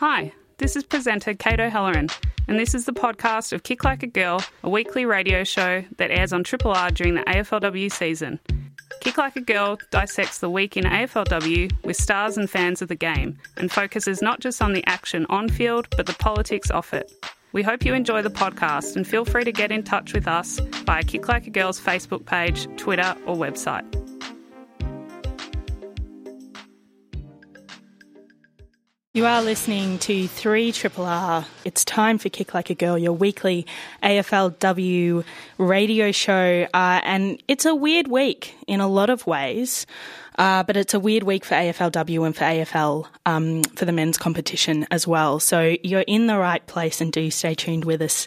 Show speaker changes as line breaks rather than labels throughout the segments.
Hi, this is presenter Kate O'Halloran, and this is the podcast of Kick Like a Girl, a weekly radio show that airs on Triple R during the AFLW season. Kick Like a Girl dissects the week in AFLW with stars and fans of the game and focuses not just on the action on field, but the politics off it. We hope you enjoy the podcast and feel free to get in touch with us via Kick Like a Girl's Facebook page, Twitter, or website.
You are listening to 3 Triple R. It's time for Kick Like a Girl, your weekly AFLW radio show. Uh, and it's a weird week in a lot of ways, uh, but it's a weird week for AFLW and for AFL um, for the men's competition as well. So you're in the right place and do stay tuned with us.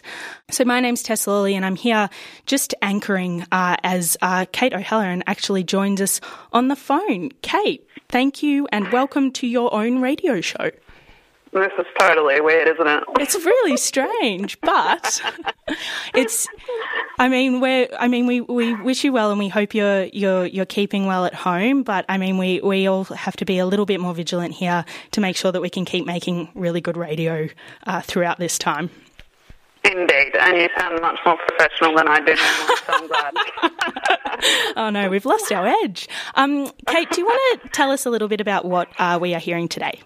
So my name's Tess Lawley and I'm here just anchoring uh, as uh, Kate O'Halloran actually joins us on the phone. Kate, thank you and welcome to your own radio show.
This is totally weird, isn't it?
It's really strange, but it's. I mean, we're. I mean, we, we wish you well, and we hope you're you're you're keeping well at home. But I mean, we we all have to be a little bit more vigilant here to make sure that we can keep making really good radio uh, throughout this time.
Indeed, and you sound much more professional than I do so I'm glad.
oh no, we've lost our edge. Um, Kate, do you want to tell us a little bit about what uh, we are hearing today?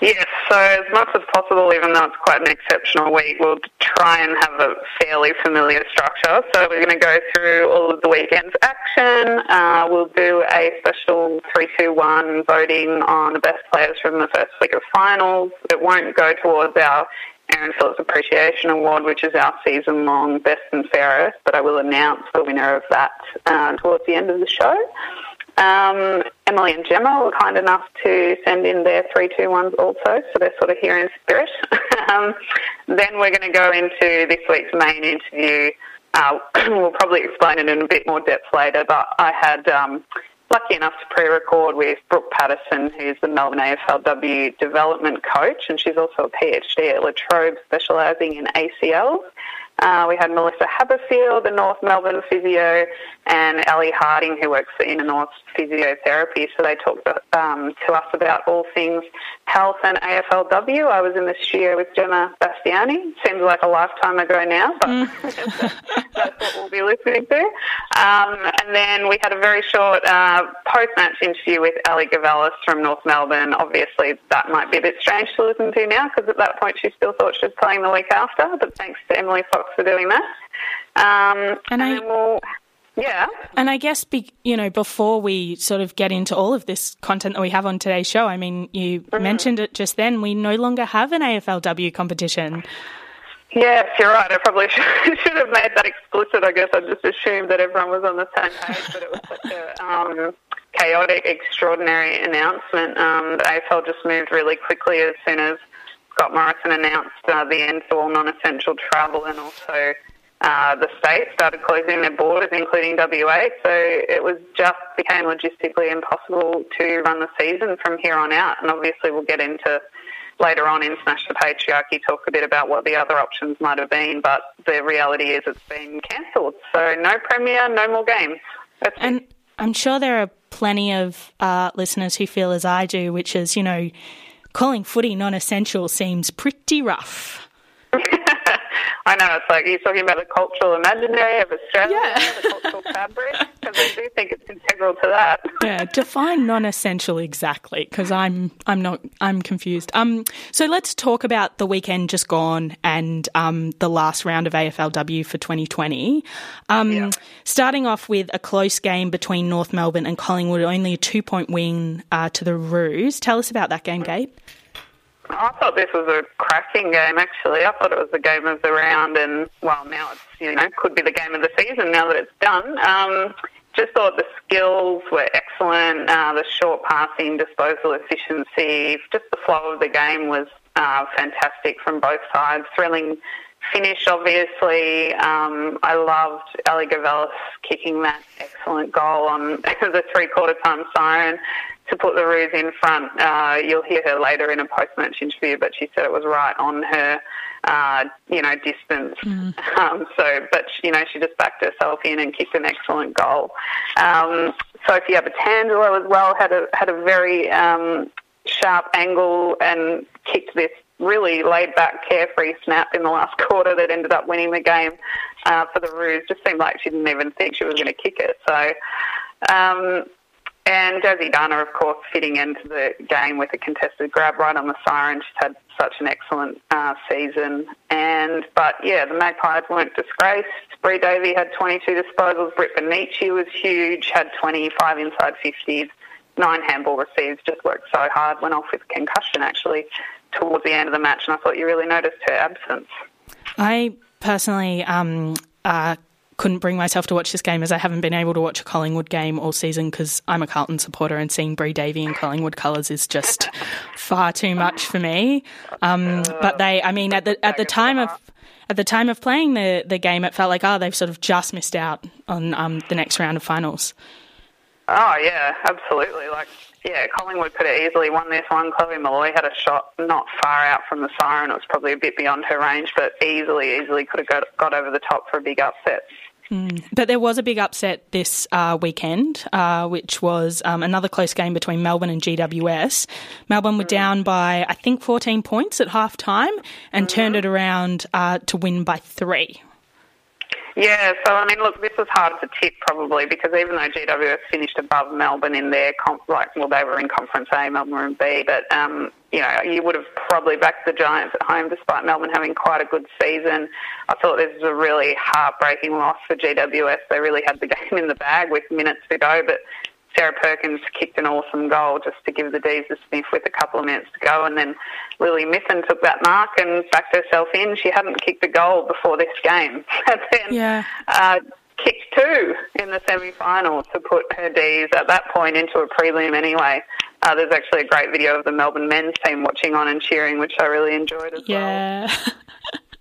Yes, so as much as possible, even though it's quite an exceptional week, we'll try and have a fairly familiar structure. So we're going to go through all of the weekend's action. Uh, we'll do a special 3-2-1 voting on the best players from the first week of finals. It won't go towards our Erin Phillips Appreciation Award, which is our season-long best and fairest, but I will announce the winner of that uh, towards the end of the show. Um, Emily and Gemma were kind enough to send in their three two ones also, so they're sort of here in spirit. um, then we're going to go into this week's main interview. Uh, we'll probably explain it in a bit more depth later, but I had um, lucky enough to pre-record with Brooke Patterson, who's the Melbourne AFLW development coach, and she's also a PhD at La Trobe, specialising in ACLs. Uh, we had Melissa Haberfield, the North Melbourne physio, and Ellie Harding, who works for Inner North Physiotherapy. So they talked um, to us about all things health and AFLW. I was in the studio with Gemma Bastiani. Seems like a lifetime ago now, but mm. that's what we'll be listening to. Um, and then we had a very short uh, post-match interview with Ellie Gavalas from North Melbourne. Obviously, that might be a bit strange to listen to now because at that point she still thought she was playing the week after. But thanks to Emily Fox for doing that. Um, and, and I, we'll, yeah.
And I guess, be, you know, before we sort of get into all of this content that we have on today's show, I mean, you mm-hmm. mentioned it just then, we no longer have an AFLW competition.
Yes, you're right. I probably should, should have made that explicit. I guess I just assumed that everyone was on the same page, but it was such a um, chaotic, extraordinary announcement. Um, the AFL just moved really quickly as soon as Scott Morrison announced uh, the end to all non-essential travel and also uh, the states started closing their borders, including WA. So it was just became logistically impossible to run the season from here on out. And obviously, we'll get into later on in Smash the Patriarchy talk a bit about what the other options might have been. But the reality is, it's been cancelled. So no premiere, no more games.
That's and. I'm sure there are plenty of uh, listeners who feel as I do, which is, you know calling footy non-essential seems pretty rough.
I know it's like you're talking about the cultural imaginary of Australia, yeah. the cultural fabric, because I do think it's integral to that.
yeah, define non-essential exactly, because I'm I'm not I'm confused. Um, so let's talk about the weekend just gone and um the last round of AFLW for 2020. Um, yeah. starting off with a close game between North Melbourne and Collingwood, only a two point win uh, to the Roos. Tell us about that game, Gabe.
I thought this was a cracking game, actually. I thought it was the game of the round, and, well, now it's, you know, could be the game of the season now that it's done. Um, just thought the skills were excellent, uh, the short passing, disposal efficiency, just the flow of the game was uh, fantastic from both sides. Thrilling finish, obviously. Um, I loved Ali Gavalas kicking that excellent goal on the three quarter time siren to put the Roos in front. Uh, you'll hear her later in a post match interview, but she said it was right on her, uh, you know, distance. Mm. Um, so, but you know, she just backed herself in and kicked an excellent goal. Um, Sophie Abbatangelo as well had a had a very um, sharp angle and kicked this really laid back, carefree snap in the last quarter that ended up winning the game uh, for the Roos. Just seemed like she didn't even think she was going to kick it. So. Um, and Desi Dana, of course, fitting into the game with a contested grab right on the siren. She's had such an excellent uh, season. And but yeah, the Magpies weren't disgraced. Bri Davey had 22 disposals. Britt Bonnici was huge, had 25 inside 50s. Nine handball receives, just worked so hard. Went off with concussion actually towards the end of the match, and I thought you really noticed her absence.
I personally um, uh, couldn't bring myself to watch this game as I haven't been able to watch a Collingwood game all season because I'm a Carlton supporter and seeing Bri Davey in Collingwood colours is just far too much for me. Um, but they, I mean, at the at the time of at the time of playing the the game, it felt like oh they've sort of just missed out on um, the next round of finals.
Oh yeah, absolutely. Like yeah, Collingwood could have easily won this one. Chloe Molloy had a shot not far out from the siren. It was probably a bit beyond her range, but easily, easily could have got, got over the top for a big upset.
Mm. But there was a big upset this uh, weekend, uh, which was um, another close game between Melbourne and GWS. Melbourne were down by, I think, 14 points at half time and mm. turned it around uh, to win by three.
Yeah, so I mean, look, this was hard to tip probably because even though GWS finished above Melbourne in their comp, like, well, they were in Conference A, Melbourne were in B, but um, you know, you would have probably backed the Giants at home despite Melbourne having quite a good season. I thought this was a really heartbreaking loss for GWS. They really had the game in the bag with minutes to go, but Sarah Perkins kicked an awesome goal just to give the D's a sniff with a couple of minutes to go, and then Lily Mithen took that mark and backed herself in. She hadn't kicked a goal before this game, and then
yeah.
uh, kicked two in the semi-final to put her D's at that point into a prelim anyway. Uh, there's actually a great video of the Melbourne men's team watching on and cheering, which I really enjoyed as
yeah.
well. Yeah.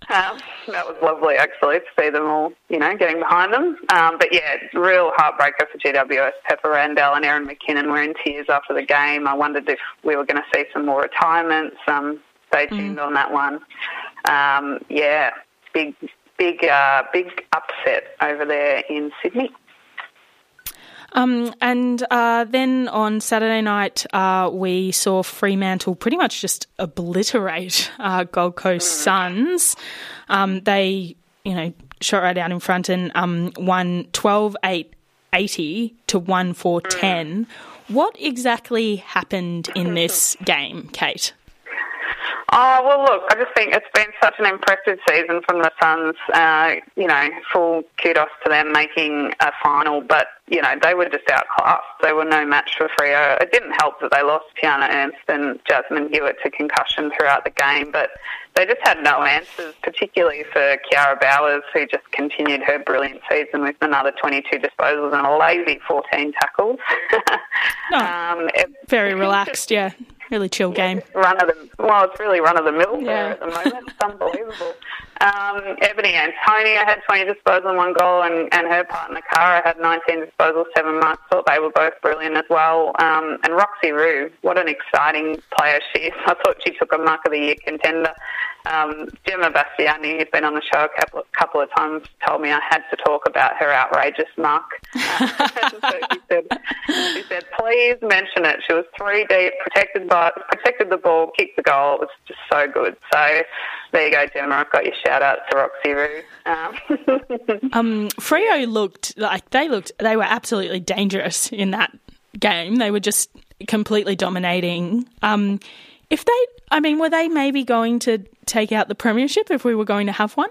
Um, that was lovely, actually, to see them all, you know, getting behind them. Um, but yeah, real heartbreaker for GWS. Pepa Randall and Erin McKinnon were in tears after the game. I wondered if we were going to see some more retirements. Um, stay mm. tuned mm. on that one. Um, yeah, big, big, uh, big upset over there in Sydney.
Um, and uh, then on Saturday night, uh, we saw Fremantle pretty much just obliterate uh, Gold Coast mm. Suns. Um, they, you know, shot right out in front and um, won 12 8 80 to 1 4 10. Mm. What exactly happened in this game, Kate?
Oh, well, look, I just think it's been such an impressive season from the Suns. Uh, you know, full kudos to them making a final, but, you know, they were just outclassed. They were no match for Freo. It didn't help that they lost Tiarna Ernst and Jasmine Hewitt to concussion throughout the game, but they just had no answers, particularly for Kiara Bowers, who just continued her brilliant season with another 22 disposals and a lazy 14 tackles.
no, um, it, very relaxed, yeah. Really chill game.
Run of the well, it's really run of the mill yeah. at the moment. It's unbelievable. Um, Ebony Antonio had 20 disposals and one goal, and, and her partner Kara had 19 disposals, seven marks. Thought they were both brilliant as well. Um, and Roxy Roux, what an exciting player she is. I thought she took a mark of the year contender. Um, Gemma Bastiani, who's been on the show a couple, couple of times, told me I had to talk about her outrageous mark. so she, said, she said, please mention it. She was three deep, protected by protected the ball, kicked the goal. It was just so good. So there you go, Gemma. I've got your shout out to Roxy Roux. Um,
um, Freo looked like they looked. They were absolutely dangerous in that game. They were just completely dominating. Um, if they, I mean, were they maybe going to take out the premiership if we were going to have one?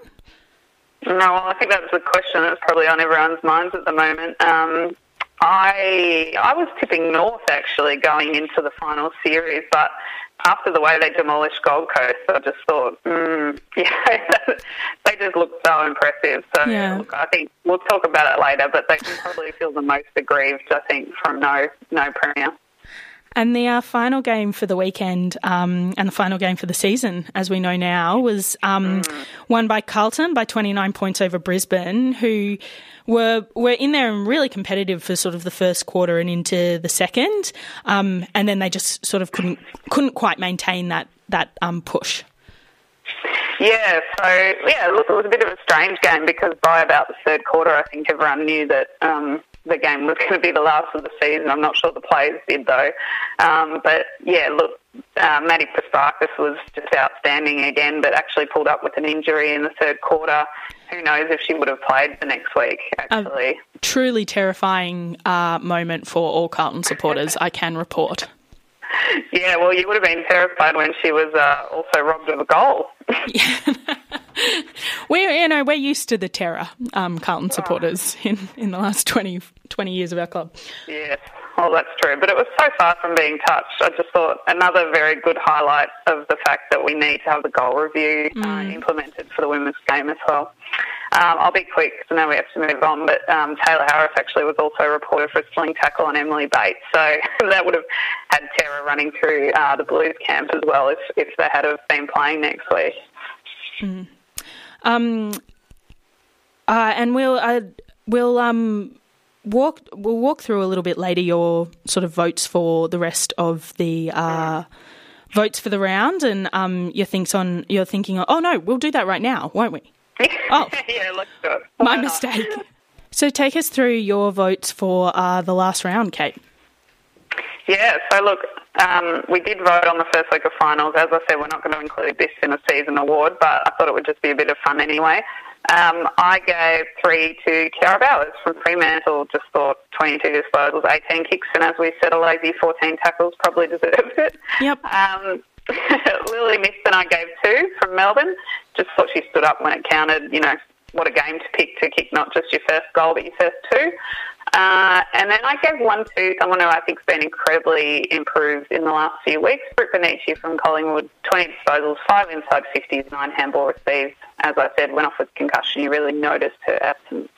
No, well, I think that's the question that's probably on everyone's minds at the moment. Um, I I was tipping North actually going into the final series, but after the way they demolished Gold Coast, I just thought, mm, yeah, they just looked so impressive. So yeah. look, I think we'll talk about it later, but they can probably feel the most aggrieved, I think, from no no premier.
And the uh, final game for the weekend um, and the final game for the season, as we know now, was um, mm. won by Carlton by 29 points over Brisbane, who were were in there and really competitive for sort of the first quarter and into the second, um, and then they just sort of couldn't couldn't quite maintain that that um, push.
Yeah, so yeah, look, it was a bit of a strange game because by about the third quarter, I think everyone knew that um, the game was going to be the last of the season. I'm not sure the players did though. Um, but yeah, look, uh, Maddie Prespakis was just outstanding again, but actually pulled up with an injury in the third quarter. Who knows if she would have played the next week, actually.
A truly terrifying uh, moment for all Carlton supporters, I can report.
Yeah, well, you would have been terrified when she was uh, also robbed of a goal.
we're you know we're used to the terror, um, Carlton supporters in, in the last 20, 20 years of our club.
Yes, well, that's true. But it was so far from being touched. I just thought another very good highlight of the fact that we need to have the goal review uh, mm. uh, implemented for the women's game as well. Um, I'll be quick because I know we have to move on, but um, Tayla Harris actually was also reported for a sling tackle on Emily Bates, so that would have had terror running through uh, the Blues camp as well if, if they had have been playing next week.
Mm. Um, uh, and we'll uh, we'll um walk we'll walk through a little bit later your sort of votes for the rest of the uh, votes for the round and um, your thinks on your thinking. oh no, we'll do that right now, won't we?
Oh, yeah, let's do it.
My mistake. So take us through your votes for uh, the last round, Kate.
Yeah, so look, um, we did vote on the first week of finals. As I said, we're not going to include this in a season award, but I thought it would just be a bit of fun anyway. Um, I gave three to Kiara Bowers from Fremantle. Just thought 22 disposals, 18 kicks, and as we said, a lazy 14 tackles probably deserves it.
Yep.
Um, Lily Mithen I gave two from Melbourne. Just thought she stood up when it counted. You know, what a game to pick to kick not just your first goal, but your first two. Uh, and then I gave one to someone who I think has been incredibly improved in the last few weeks, Brooke Bonnici from Collingwood. 20 disposals, 5 inside 50s, 9 handball received. As I said, went off with concussion. You really noticed her absence.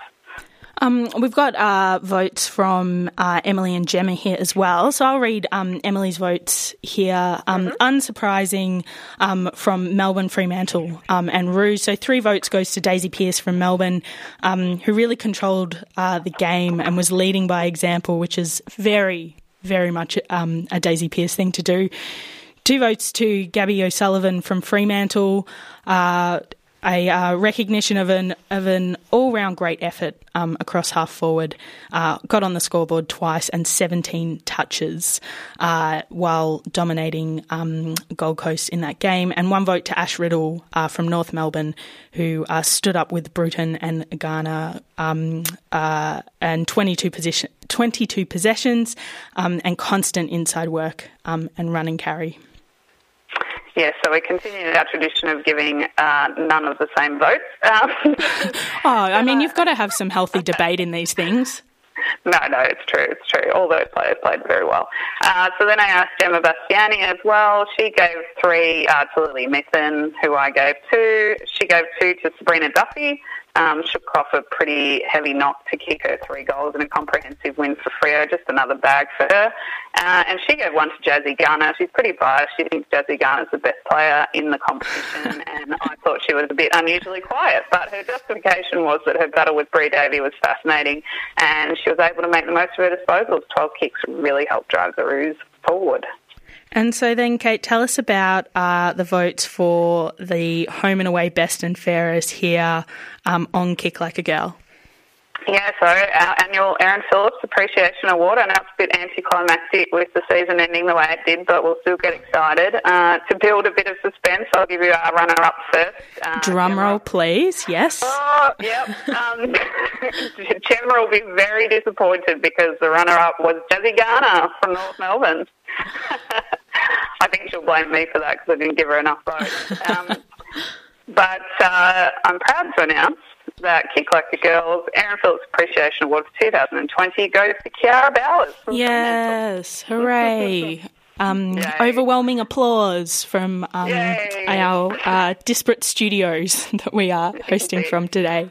Um, we've got uh, votes from uh, Emily and Gemma here as well. So I'll read um, Emily's votes here. Um, mm-hmm. Unsurprising um, from Melbourne, Fremantle, um, and Roos. So three votes goes to Daisy Pearce from Melbourne, um, who really controlled uh, the game and was leading by example, which is very, very much a Daisy Pearce thing to do. Two votes to Gabby O'Sullivan from Fremantle. Uh, a uh, recognition of an of an all round great effort um, across half forward. Uh, got on the scoreboard twice and 17 touches uh, while dominating um, Gold Coast in that game. And one vote to Ash Riddell uh, from North Melbourne, who uh, stood up with Bruton and Garner um, uh, and 22 position 22 possessions um, and constant inside work um, and run and carry.
Yes, so we continue our tradition of giving uh, none of the same votes. Um,
oh, I mean, you've got to have some healthy debate in these things.
No, no, it's true, it's true. All those players played very well. Uh, so then I asked Gemma Bastiani as well. She gave three uh, to Lily Mithen, who I gave two. She gave two to Sabreena Duffy, um, shook off a pretty heavy knock to kick her three goals in a comprehensive win for Freo. Just another bag for her. Uh, and she gave one to Jazzy Garner. She's pretty biased. She thinks Jazzy Garner's the best player in the competition, and I thought she was a bit unusually quiet. But her justification was that her battle with Bri Davey was fascinating, and she was able to make the most of her disposals. 12 kicks really helped drive the Roos forward.
And so then, Kate, tell us about uh, the votes for the home and away best and fairest here um, on Kick Like a Girl.
Yeah, so our annual Erin Phillips Appreciation Award. I know it's a bit anticlimactic with the season ending the way it did, but we'll still get excited. Uh, to build a bit of suspense, I'll give you our runner-up first.
Uh, Drum roll, please. Yes.
Oh, yep. Um, Gemma will be very disappointed because the runner-up was Jazzy Garner from North Melbourne. I think she'll blame me for that because I didn't give her enough votes. Um, but uh, I'm proud to announce that Kick Like a Girls Erin Phillips Appreciation Award for 2020 goes to Kiara Bowers.
Yes, hooray. Um, overwhelming applause from um, our uh, disparate studios that we are hosting from today.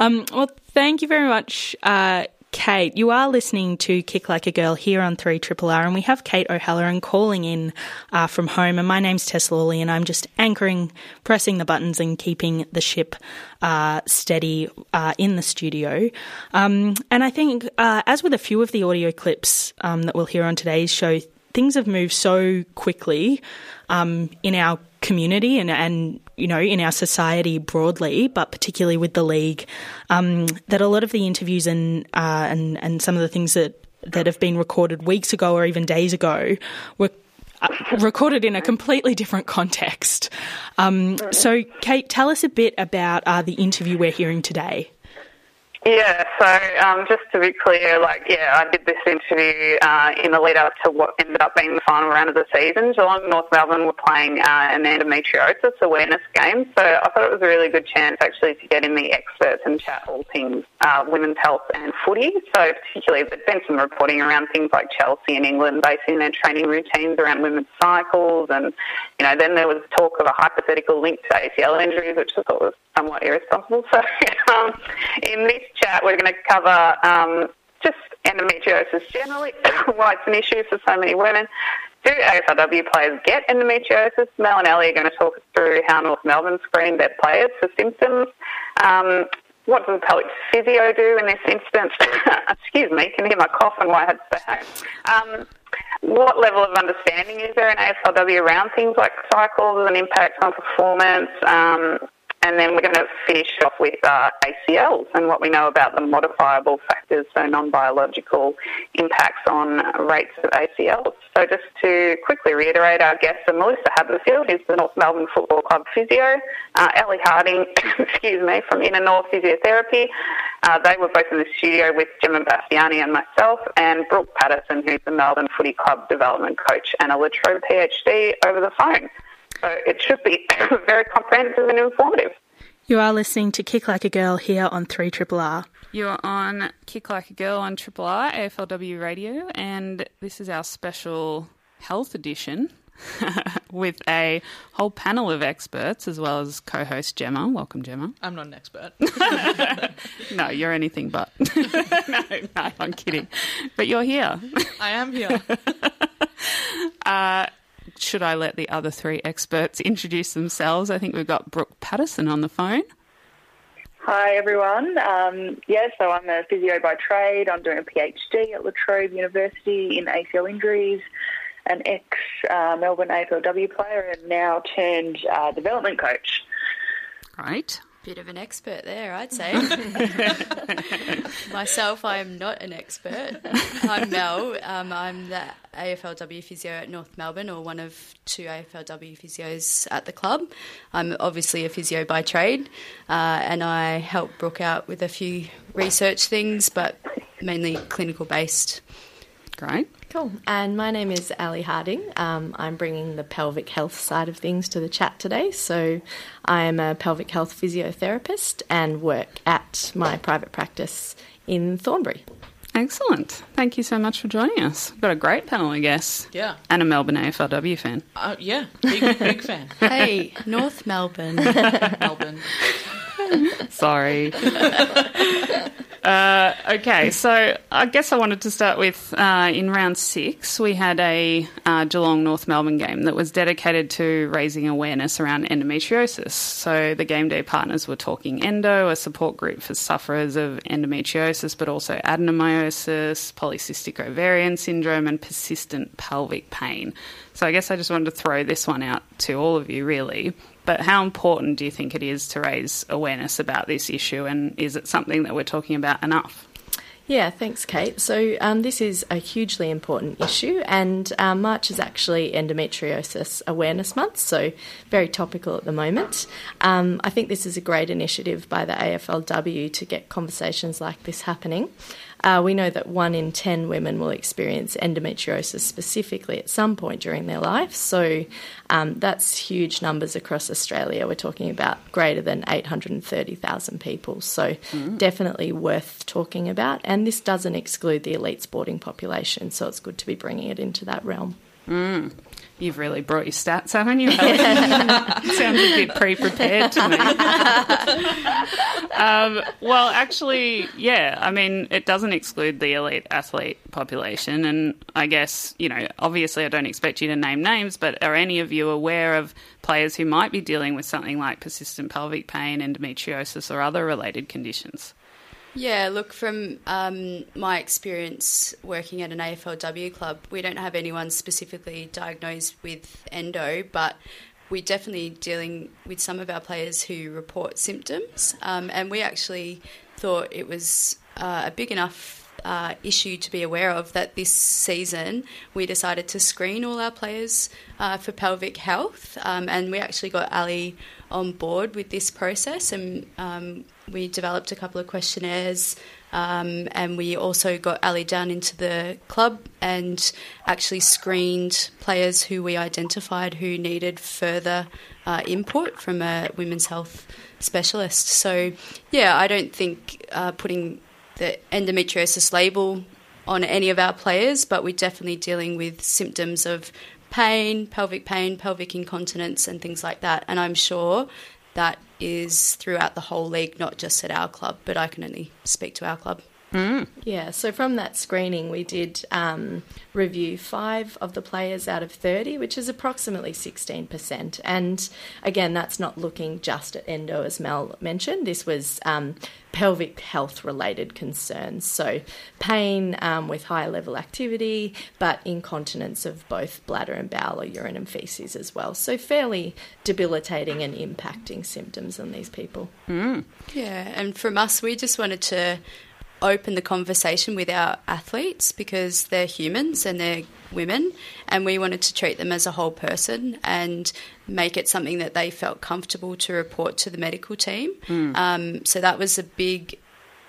Um, well, thank you very much, uh, Kate, you are listening to Kick Like a Girl here on 3 Triple R, and we have Kate O'Halloran calling in uh, from home. And my name's Tess Lawley, and I'm just anchoring, pressing the buttons, and keeping the ship uh, steady uh, in the studio. Um, and I think, uh, as with a few of the audio clips um, that we'll hear on today's show, things have moved so quickly um, in our community and, and you know in our society broadly, but particularly with the league, um, that a lot of the interviews and uh, and and some of the things that that have been recorded weeks ago or even days ago were uh, recorded in a completely different context. Um, so, Kate, tell us a bit about uh, the interview we're hearing today.
Yeah, so um, just to be clear, like, yeah, I did this interview uh, in the lead up to what ended up being the final round of the season. Geelong North Melbourne were playing uh, an endometriosis awareness game, so I thought it was a really good chance actually to get in the experts and chat all things uh, women's health and footy. So particularly there's been some reporting around things like Chelsea and England basing their training routines around women's cycles, and you know then there was talk of a hypothetical link to ACL injuries, which I thought was somewhat irresponsible. So um, in this chat, we're going to cover um, just endometriosis generally, why it's an issue for so many women. Do AFLW players get endometriosis? Mel and Ellie are going to talk through how North Melbourne screened their players for symptoms. Um, what does pelvic physio do in this instance? Excuse me, you can you hear my cough and why I had to stay home? Um, what level of understanding is there in AFLW around things like cycles and impacts on performance? Um, and then we're going to finish off with uh, ACLs and what we know about the modifiable factors, so non-biological impacts on rates of ACLs. So just to quickly reiterate, our guests are Melissa Haberfield, who's the North Melbourne Football Club physio, uh, Ellie Harding, excuse me, from Inner North Physiotherapy. Uh, they were both in the studio with Gemma Bastiani and myself, and Brooke Patterson, who's the Melbourne Footy Club development coach and a La Trobe PhD over the phone. So it should be very comprehensive and informative.
You are listening to Kick Like a Girl here on 3 Triple R.
You're on Kick Like a Girl on Triple R, AFLW Radio, and this is our special health edition with a whole panel of experts as well as co host Gemma. Welcome, Gemma.
I'm not an expert.
no, you're anything but. no, no, I'm kidding. But you're here.
I am here.
Uh, should I let the other three experts introduce themselves? I think we've got Brooke Patterson on the phone.
Hi everyone. Um, yeah, so I'm a physio by trade. I'm doing a PhD at La Trobe University in ACL injuries, an ex uh, Melbourne AFLW player, and now turned uh, development coach.
Right.
Bit of an expert there, I'd say. Myself, I am not an expert. I'm Mel. Um, I'm the AFLW physio at North Melbourne, or one of two AFLW physios at the club. I'm obviously a physio by trade, uh, and I help Brooke out with a few research things, but mainly clinical based.
Great.
Cool. And my name is Ali Harding. Um, I'm bringing the pelvic health side of things to the chat today. So I am a pelvic health physiotherapist and work at my private practice in Thornbury.
Excellent. Thank you so much for joining us. We've got a great panel, I guess.
Yeah.
And a Melbourne AFLW fan.
Uh, yeah, big, big fan.
Hey, North Melbourne.
Melbourne.
Sorry. uh, okay, so I guess I wanted to start with uh, in round six, we had a uh, Geelong North Melbourne game that was dedicated to raising awareness around endometriosis. So the game day partners were talking endo, a support group for sufferers of endometriosis, but also adenomyosis, polycystic ovarian syndrome, and persistent pelvic pain. So I guess I just wanted to throw this one out to all of you, really. But how important do you think it is to raise awareness about this issue, and is it something that we're talking about enough?
Yeah, thanks, Kate. So, um, this is a hugely important issue, and um, March is actually Endometriosis Awareness Month, so very topical at the moment. Um, I think this is a great initiative by the AFLW to get conversations like this happening. Uh, we know that one in 10 women will experience endometriosis specifically at some point during their life. So um, that's huge numbers across Australia. We're talking about greater than 830,000 people. So mm. definitely worth talking about. And this doesn't exclude the elite sporting population. So it's good to be bringing it into that realm.
Mm. You've really brought your stats, haven't you? Sounds a bit pre-prepared to me. um, well, actually, yeah. I mean, it doesn't exclude the elite athlete population, and I guess you know, obviously, I don't expect you to name names, but are any of you aware of players who might be dealing with something like persistent pelvic pain, endometriosis, or other related conditions?
Yeah, look, from um, my experience working at an AFLW club, we don't have anyone specifically diagnosed with endo, but we're definitely dealing with some of our players who report symptoms, um, and we actually thought it was uh, a big enough uh, issue to be aware of that this season we decided to screen all our players uh, for pelvic health, um, and we actually got Ali on board with this process, and um, we developed a couple of questionnaires. Um, and we also got Ali down into the club and actually screened players who we identified who needed further uh, input from a women's health specialist. So, yeah, I don't think uh, putting the endometriosis label on any of our players, but we're definitely dealing with symptoms of pain, pelvic pain, pelvic incontinence, and things like that. And I'm sure that is throughout the whole league, not just at our club, but I can only speak to our club.
Yeah, so from that screening, we did um, review five of the players out of 30, which is approximately 16%. And again, that's not looking just at endo, as Mel mentioned. This was um, pelvic health related concerns. So, pain um, with high level activity, but incontinence of both bladder and bowel or urine and feces as well. So, fairly debilitating and impacting symptoms on these people.
Yeah, and from us, we just wanted to open the conversation with our athletes because they're humans and they're women, and we wanted to treat them as a whole person and make it something that they felt comfortable to report to the medical team. Um, so that was a big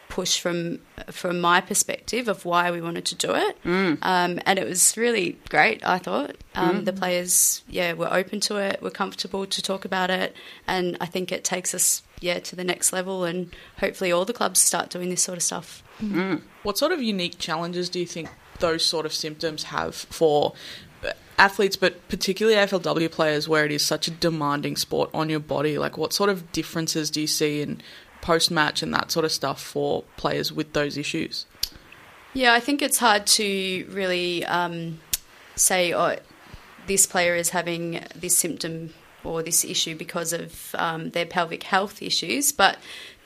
push from from my perspective of why we wanted to do it, um, and it was really great. I thought um, the players, yeah, were open to it, were comfortable to talk about it, and I think it takes us, yeah, to the next level, and hopefully all the clubs start doing this sort of stuff.
What sort of unique challenges do you think those sort of symptoms have for athletes, but particularly AFLW players, where it is such a demanding sport on your body? Like, what sort of differences do you see in post match and that sort of stuff for players with those issues?
Yeah, I think it's hard to really um, say, oh, this player is having this symptom or this issue because of um, their pelvic health issues, but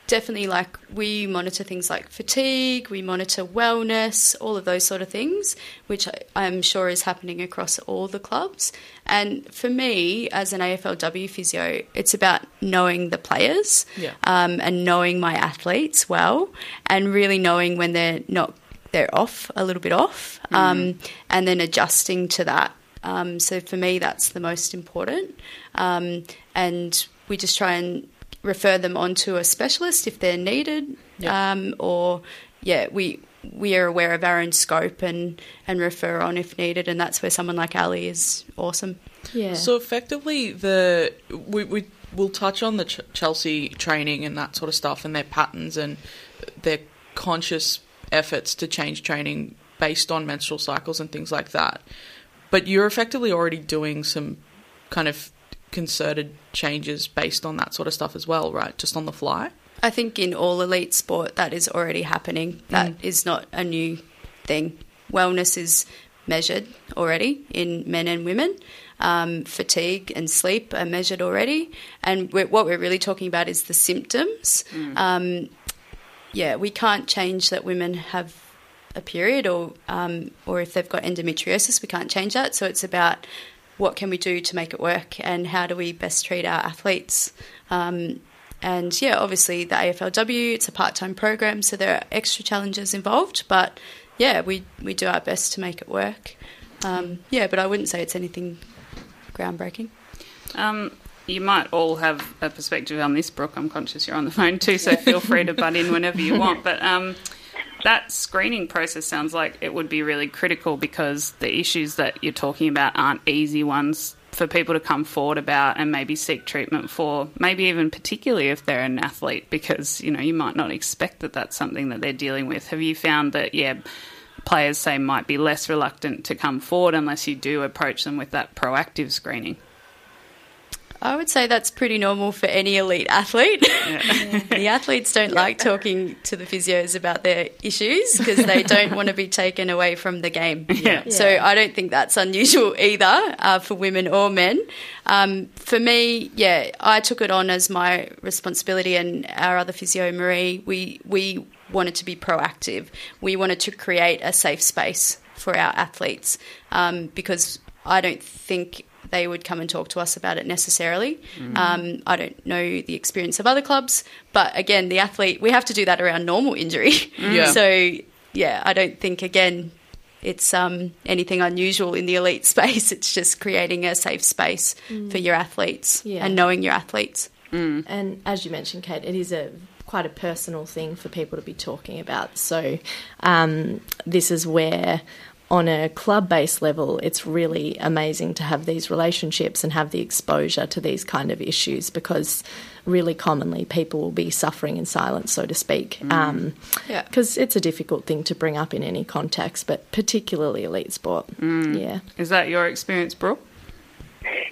definitely like we monitor things like fatigue, we monitor wellness, all of those sort of things, which I'm sure is happening across all the clubs. And for me, as an AFLW physio, it's about knowing the players
Yeah.
um, and knowing my athletes well, and really knowing when they're not they're off a little bit off, um, and then adjusting to that. Um, so for me, that's the most important, um, and we just try and refer them onto a specialist if they're needed,
Yeah.
um, or yeah, we we are aware of our own scope and and refer on if needed, and that's where someone like Ali is awesome.
Yeah.
So effectively, the we we will touch on the Ch- Chelsea training and that sort of stuff, and their patterns and their conscious efforts to change training based on menstrual cycles and things like that. But you're effectively already doing some kind of concerted changes based on that sort of stuff as well, right? Just on the fly.
I think in all elite sport that is already happening. That is not a new thing. Wellness is measured already in men and women. Um, fatigue and sleep are measured already, and we're, what we're really talking about is the symptoms. Um, yeah, we can't change that women have a period, or um, or if they've got endometriosis, we can't change that. So it's about what can we do to make it work, and how do we best treat our athletes. Um, and yeah, obviously the AFLW, it's a part-time program, so there are extra challenges involved. But yeah, we we do our best to make it work. Um, yeah, but I wouldn't say it's anything groundbreaking.
Um, you might all have a perspective on this, Brooke. I'm conscious you're on the phone too, so feel free to butt in whenever you want. But um, that screening process sounds like it would be really critical because the issues that you're talking about aren't easy ones for people to come forward about and maybe seek treatment for. Maybe even particularly if they're an athlete, because you know you might not expect that that's something that they're dealing with. Have you found that yeah? Players say might be less reluctant to come forward unless you do approach them with that proactive screening.
I would say that's pretty normal for any elite athlete. the athletes don't like talking to the physios about their issues because they don't want to be taken away from the game.
Yeah.
So I don't think that's unusual either uh, for women or men. Um, for me, yeah, I took it on as my responsibility, and our other physio, Marie, we we wanted to be proactive. We wanted to create a safe space for our athletes um, because I don't think they would come and talk to us about it necessarily. Um, I don't know the experience of other clubs, but again, the athlete we have to do that around normal injury.
Yeah.
so yeah, I don't think again it's um, anything unusual in the elite space. It's just creating a safe space for your athletes
Yeah.
and knowing your athletes.
And as you mentioned, Kate, it is a quite a personal thing for people to be talking about. So um, this is where. On a club based level, it's really amazing to have these relationships and have the exposure to these kind of issues because really commonly people will be suffering in silence, so to speak. Um,
Yeah.
Because it's a difficult thing to bring up in any context, but particularly elite sport. Yeah.
Is that your experience, Brooke?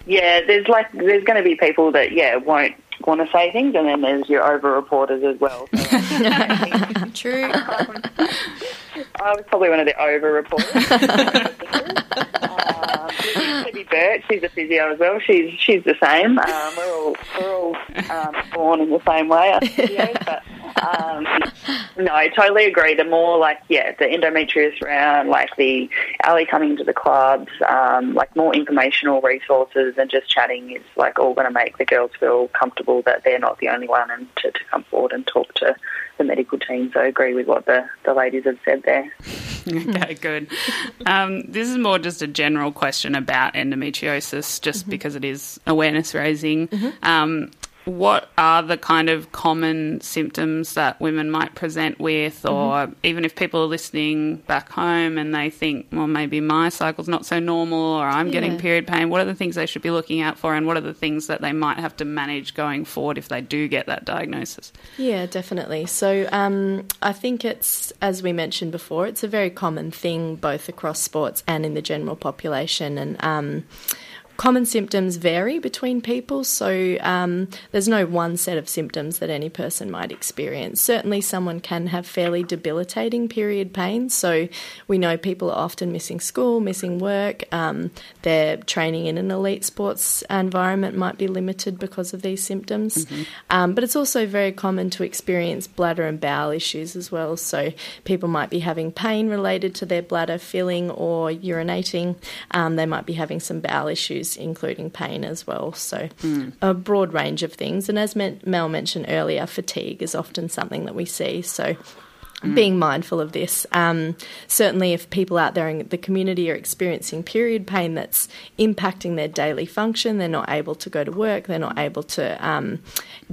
Yeah, there's like there's going to be people that yeah won't want to say things, and then there's your over reporters as well. So
True.
I was probably one of the over reporters. um, Debbie Burt, she's a physio as well. She's she's the same. Um, we're all we're all um, born in the same way, physios, but. Um, no, I totally agree. The more like, yeah, the endometrius round, like the alley coming into the clubs, um, like more informational resources and just chatting is like all going to make the girls feel comfortable that they're not the only one and to, to come forward and talk to the medical team. So I agree with what the, the ladies have said there.
Okay, good. Um, this is more just a general question about endometriosis, just because it is awareness raising. Um, what are the kind of common symptoms that women might present with, or even if people are listening back home and they think, well, maybe my cycle's not so normal, or I'm getting period pain, what are the things they should be looking out for, and what are the things that they might have to manage going forward if they do get that diagnosis?
Yeah, definitely. So um, I think it's, as we mentioned before, it's a very common thing both across sports and in the general population. And um, common symptoms vary between people. So um, there's no one set of symptoms that any person might experience. Certainly, someone can have fairly debilitating period pain. So we know people are often missing school, missing work. Um, their training in an elite sports environment might be limited because of these symptoms. Um, but it's also very common to experience bladder and bowel issues as well. So people might be having pain related to their bladder filling or urinating. Um, they might be having some bowel issues, including pain as well. So hmm. a broad range of things. And as Mel mentioned earlier, fatigue is often something that we see. So being mindful of this. Um, certainly, if people out there in the community are experiencing period pain that's impacting their daily function, they're not able to go to work, they're not able to um,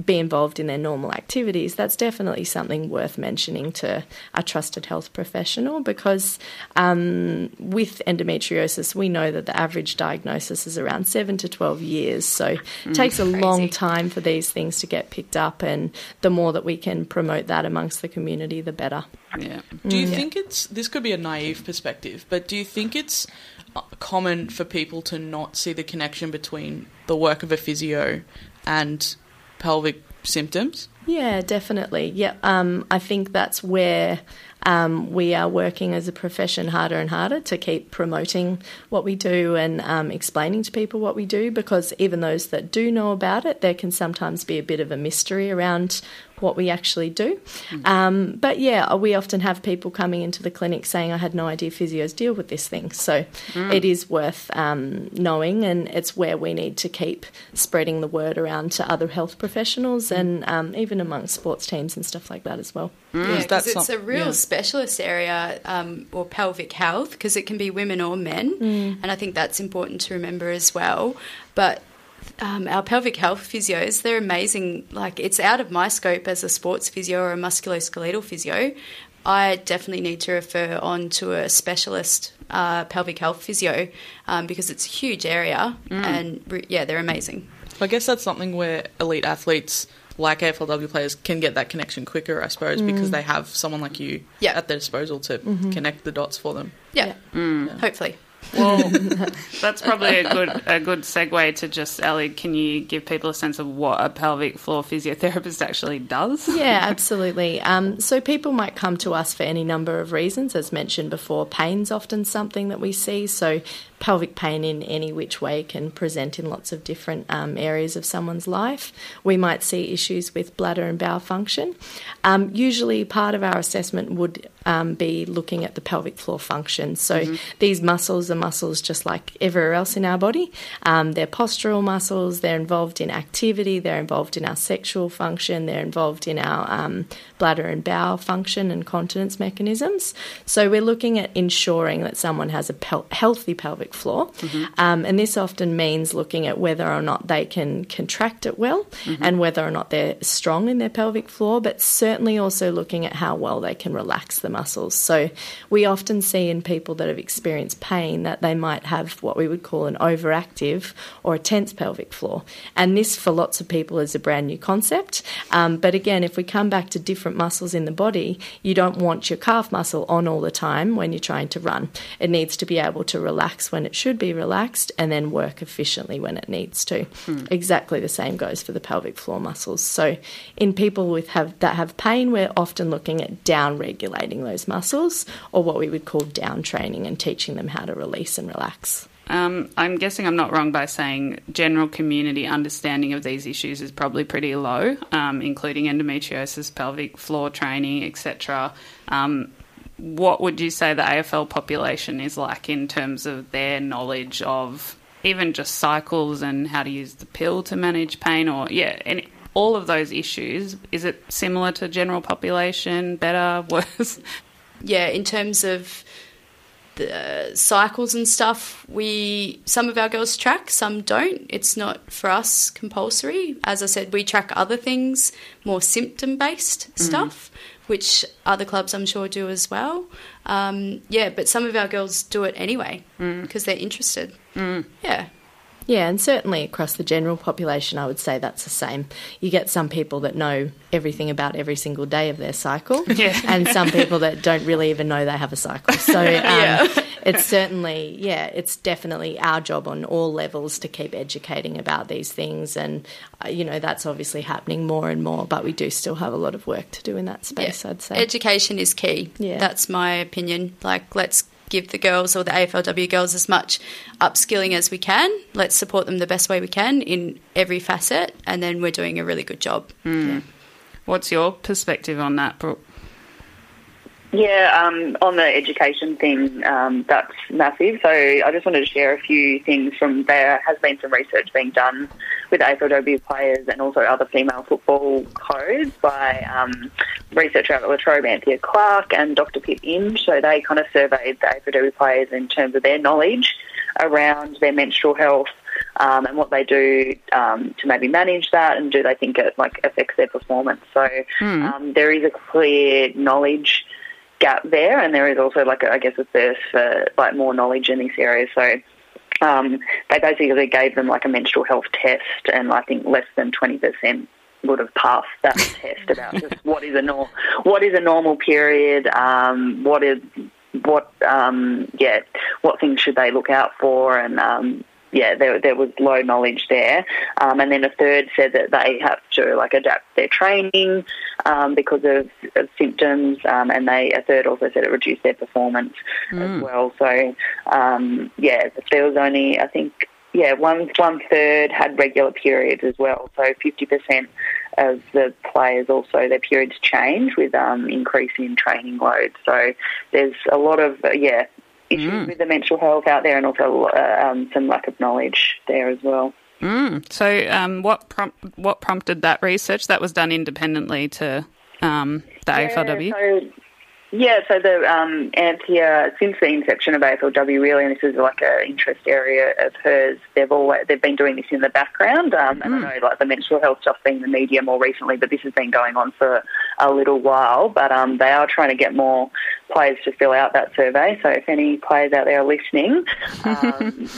be involved in their normal activities, that's definitely something worth mentioning to a trusted health professional because um, with endometriosis, we know that the average diagnosis is around 7 to 12 years. So it takes a long time for these things to get picked up, and the more that we can promote that amongst the community, the better.
Yeah.
Do you think it's this could be a naive perspective, but do you think it's uh, common for people to not see the connection between the work of a physio and pelvic symptoms?
Yeah, definitely. Yeah, um, I think that's where um, we are working as a profession harder and harder to keep promoting what we do and um, explaining to people what we do because even those that do know about it, there can sometimes be a bit of a mystery around what we actually do. Um, but yeah, we often have people coming into the clinic saying, I had no idea physios deal with this thing. So it is worth um, knowing, and it's where we need to keep spreading the word around to other health professionals and um, even amongst sports teams and stuff like that as well.
Yeah,
Is
because it's
some-
a real
yeah.
specialist area, um, or pelvic health, because it can be women or men, and I think that's important to remember as well. But um, our pelvic health physios, they're amazing. Like it's out of my scope as a sports physio or a musculoskeletal physio. I definitely need to refer on to a specialist uh, pelvic health physio um, because it's a huge area, and re- yeah, they're amazing.
I guess that's something where elite athletes like AFLW players can get that connection quicker, I suppose, because they have someone like you
Yeah.
at their disposal to connect the dots for them.
Yeah, hopefully.
Well, that's probably a good a good segue to just Ellie. Can you give people a sense of what a pelvic floor physiotherapist actually does?
Yeah, absolutely. Um, so people might come to us for any number of reasons. As mentioned before, pain's often something that we see. So pelvic pain in any which way can present in lots of different um, areas of someone's life. We might see issues with bladder and bowel function. Um, usually, part of our assessment would um, be looking at the pelvic floor function. So mm-hmm. these muscles are muscles just like everywhere else in our body. Um, they're postural muscles. They're involved in activity. They're involved in our sexual function. They're involved in our um, bladder and bowel function and continence mechanisms. So we're looking at ensuring that someone has a pel- healthy pelvic floor, mm-hmm. Um, and this often means looking at whether or not they can contract it well mm-hmm. and whether or not they're strong in their pelvic floor, but certainly also looking at how well they can relax the muscles. So we often see in people that have experienced pain that they might have what we would call an overactive or a tense pelvic floor. And this, for lots of people, is a brand new concept. Um, but again, if we come back to different muscles in the body, you don't want your calf muscle on all the time when you're trying to run. It needs to be able to relax when it should be relaxed and then work efficiently when it needs to. Hmm. Exactly the same goes for the pelvic floor muscles. So in people with have that have pain, we're often looking at down regulating those muscles or what we would call down training and teaching them how to release and relax.
Um, I'm guessing I'm not wrong by saying general community understanding of these issues is probably pretty low, um, including endometriosis, pelvic floor training, etc. Um, what would you say the AFL population is like in terms of their knowledge of even just cycles and how to use the pill to manage pain, or yeah, and all of those issues? Is it similar to general population? Better, worse?
Yeah, in terms of the cycles and stuff we some of our girls track some don't it's not for us compulsory as i said we track other things more symptom based mm. stuff which other clubs i'm sure do as well um, yeah but some of our girls do it anyway because mm. they're interested mm. yeah
yeah, and certainly across the general population, I would say that's the same. You get some people that know everything about every single day of their cycle, yeah. and some people that don't really even know they have a cycle. So um, yeah. It's certainly, yeah, it's definitely our job on all levels to keep educating about these things. And, uh, you know, that's obviously happening more and more, but we do still have a lot of work to do in that space, yeah. I'd say.
Education is key. Yeah. That's my opinion. Like, let's give the girls or the AFLW girls as much upskilling as we can. Let's support them the best way we can in every facet, and then we're doing a really good job.
Mm. Yeah. What's your perspective on that, Brooke?
Yeah, um, on the education thing, um, that's massive. So I just wanted to share a few things from there. Has been some research being done with AFLW players and also other female football codes by um, researcher out at La Trobe, Anthea Clark, and Dr. Pip Inge. So they kind of surveyed the AFLW players in terms of their knowledge around their menstrual health um, and what they do um, to maybe manage that, and do they think it like affects their performance. So mm. um, there is a clear knowledge gap there, and there is also like a, I guess a thirst for like more knowledge in this area. So um, they basically gave them like a menstrual health test, and I think less than twenty percent would have passed that test about just what is a nor- what is a normal period, um, what is what um, yeah what things should they look out for, and um, yeah, there, there was low knowledge there. Um, and then a third said that they have to like adapt their training um, because of, of symptoms, um, and they a third also said it reduced their performance mm. as well. So um, yeah, there was only I think yeah one one third had regular periods as well. So fifty percent of the players also their periods change with um, increase in training load. So there's a lot of uh, yeah issues mm. with the mental health out there and also uh, um, some lack of knowledge there as well.
Mm. So, um, what what prompted that research? That was done independently to um, the yeah, AFLW.
So yeah, so the um, Anthea, since the inception of AFLW, really, and this is like an interest area of hers, they've always they've been doing this in the background. Um, and mm. I know like the menstrual health stuff being the media more recently, but this has been going on for a little while. But um, they are trying to get more players to fill out that survey. So if any players out there are listening. Um,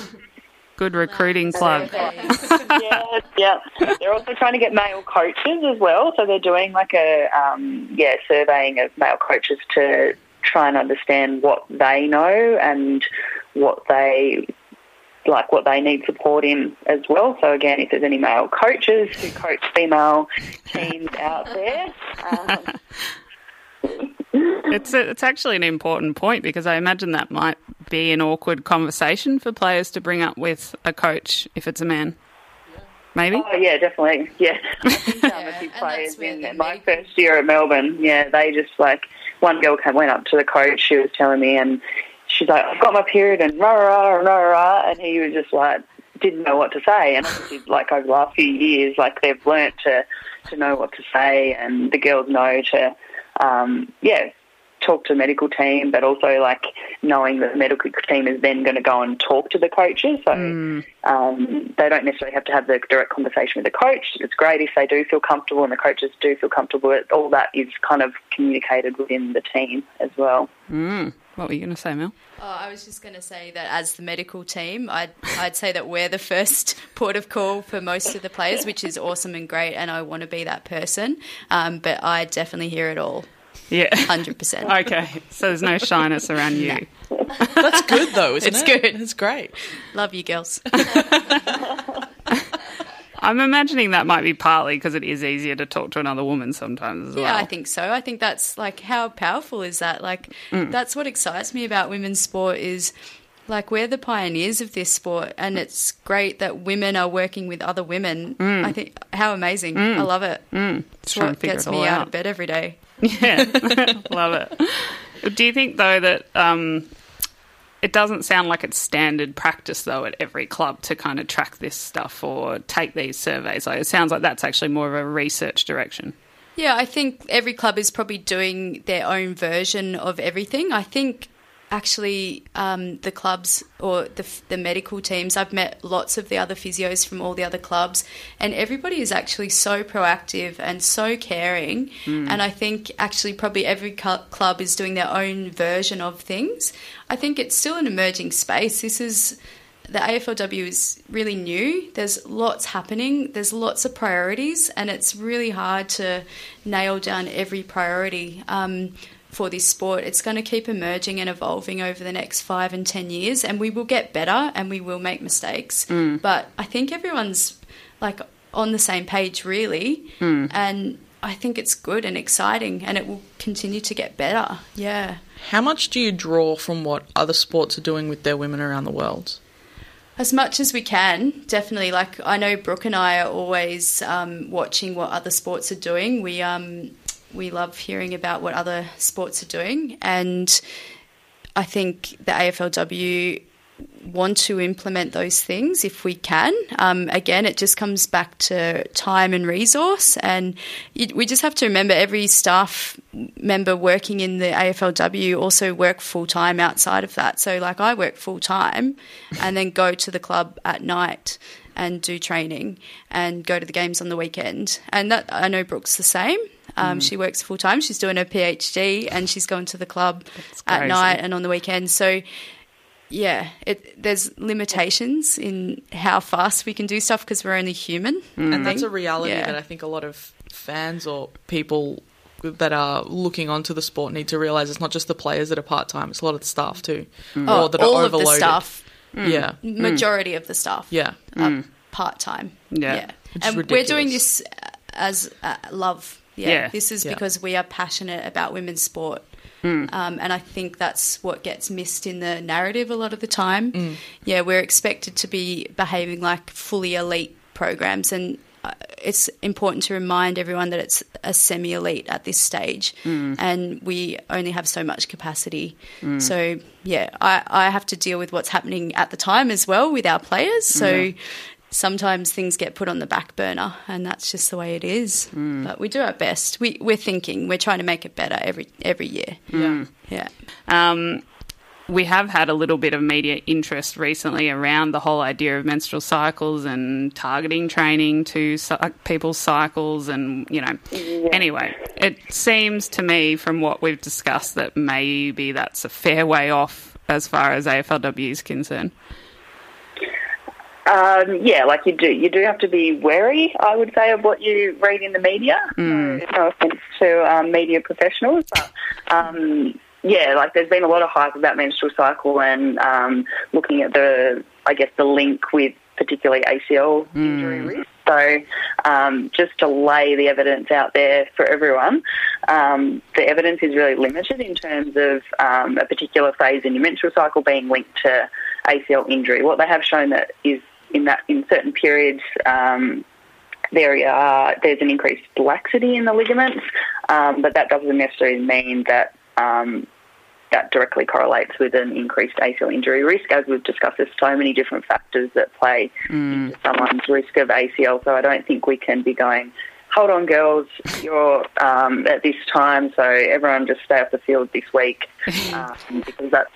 Good recruiting plug.
yeah, yeah. They're also trying to get male coaches as well. So they're doing like a um, yeah surveying of male coaches to try and understand what they know and what they like what they need support in as well. So again, if there's any male coaches who coach female teams out there. Um,
it's a, it's actually an important point because I imagine that might be an awkward conversation for players to bring up with a coach if it's a man. Maybe.
Oh yeah, definitely. Yeah, I think um, yeah, a few players in my first year at Melbourne. Yeah, they just like one girl came, went up to the coach, she was telling me, and she's like, I've got my period, and rah, rah, rah, rah, rah, and he was just like, didn't know what to say. And obviously, like over the last few years, like they've learnt to, to know what to say, and the girls know to, um, yeah, talk to the medical team, but also like knowing that the medical team is then going to go and talk to the coaches. So
Mm.
um, they don't necessarily have to have the direct conversation with the coach. It's great if they do feel comfortable and the coaches do feel comfortable. All that is kind of communicated within the team as well.
Mm. What were you going to say, Mel?
Oh, I was just going to say that as the medical team, I'd, I'd say that we're the first port of call for most of the players, which is awesome and great, and I want to be that person. Um, but I definitely hear it all,
Yeah.
100%.
okay. So there's no shyness around you.
That's good though, isn't
It's
it?
good.
It's great.
Love you, girls.
I'm imagining that might be partly because it is easier to talk to another woman sometimes as well.
Yeah, I think so. I think that's like how powerful is that? Like mm. that's what excites me about women's sport is like we're the pioneers of this sport and it's great that women are working with other women. Mm. I think how amazing. Mm. I love it. It's what gets
it
me out
out.
of bed every day.
Yeah, love it. Do you think though that um, it doesn't sound like it's standard practice though at every club to kind of track this stuff or take these surveys? Like it sounds like that's actually more of a research direction.
Yeah, I think every club is probably doing their own version of everything. I think actually um, the clubs or the, the medical teams, I've met lots of the other physios from all the other clubs, and everybody is actually so proactive and so caring. And I think actually probably every cl- club is doing their own version of things. I think it's still an emerging space. This is the AFLW is really new. There's lots happening. There's lots of priorities, and it's really hard to nail down every priority um, for this sport. It's going to keep emerging and evolving over the next five and ten years, and we will get better and we will make mistakes. But I think everyone's like on the same page, really, and I think it's good and exciting, and it will continue to get better. Yeah.
How much do you draw from what other sports are doing with their women around the world?
As much as we can, definitely. Like I know Brooke and I are always um, watching what other sports are doing. We um, we love hearing about what other sports are doing, and I think the AFLW want to implement those things if we can. Um, again, it just comes back to time and resource, and you, we just have to remember every staff member working in the AFLW also work full time outside of that. So, like, I work full time and then go to the club at night and do training and go to the games on the weekend. And that I know Brooke's the same. Um, mm. She works full time. She's doing her PhD and she's going to the club at night and on the weekend. So yeah, it, there's limitations in how fast we can do stuff because we're only human. Mm.
And that's a reality
Yeah.
that I think a lot of fans or people that are looking onto the sport need to realize it's not just the players that are part time; it's a lot of the staff too,
Oh,
or that
all
are
of the
overloaded.
staff,
Yeah,
majority of the staff,
yeah.
are part time.
Yeah.
Which is
and we're doing this uh, as uh, love. Yeah.
Yeah.
this is
Yeah.
because we are passionate about women's sport.
Hmm.
Um, and I think that's what gets missed in the narrative a lot of the time.
Hmm.
Yeah, we're expected to be behaving like fully elite programs, and uh, it's important to remind everyone that it's a semi elite at this stage,
Hmm.
and we only have so much capacity. So, yeah, I, I have to deal with what's happening at the time as well with our players. So, sometimes things get put on the back burner, and that's just the way it is. But we do our best. We, we're thinking, we're trying to make it better every every year.
Yeah.
Yeah.
Um, we have had a little bit of media interest recently around the whole idea of menstrual cycles and targeting training to people's cycles, and you know. Anyway, it seems to me from what we've discussed that maybe that's a fair way off as far as AFLW is concerned.
Um, yeah, like you do, you do have to be wary. I would say of what you read in the media. No, no offense to um, media professionals, but um, yeah, like there's been a lot of hype about menstrual cycle and um, looking at the, I guess, the link with particularly ACL injury risk. So um, just to lay the evidence out there for everyone, um, the evidence is really limited in terms of um, a particular phase in your menstrual cycle being linked to ACL injury. What they have shown that is in that in certain periods. Um, there are, there's an increased laxity in the ligaments, um, but that doesn't necessarily mean that um, that directly correlates with an increased ACL injury risk. As we've discussed, there's so many different factors that play
Mm.
into someone's risk of ACL. So I don't think we can be going, hold on, girls, you're um, at this time, so everyone just stay off the field this week, um, because that's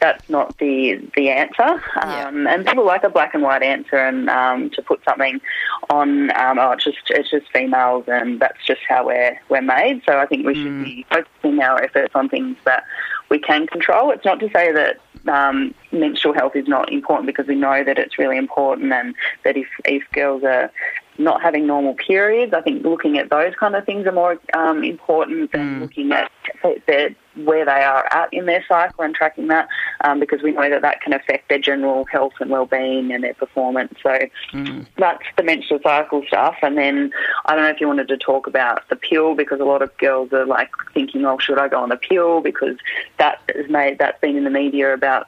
that's not the the answer. Um, And people like a black and white answer, and um, to put something on, um, oh, it's just it's just females, and that's just how we're we're made. So I think we should be focusing our efforts on things that we can control. It's not to say that um, menstrual health is not important because we know that it's really important, and that if if girls are not having normal periods, I think looking at those kind of things are more um, important than looking at their, where they are at in their cycle and tracking that, um, because we know that that can affect their general health and well-being and their performance. So that's the menstrual cycle stuff. And then I don't know if you wanted to talk about the pill because a lot of girls are like thinking, oh, should I go on the pill because that is made that's been in the media about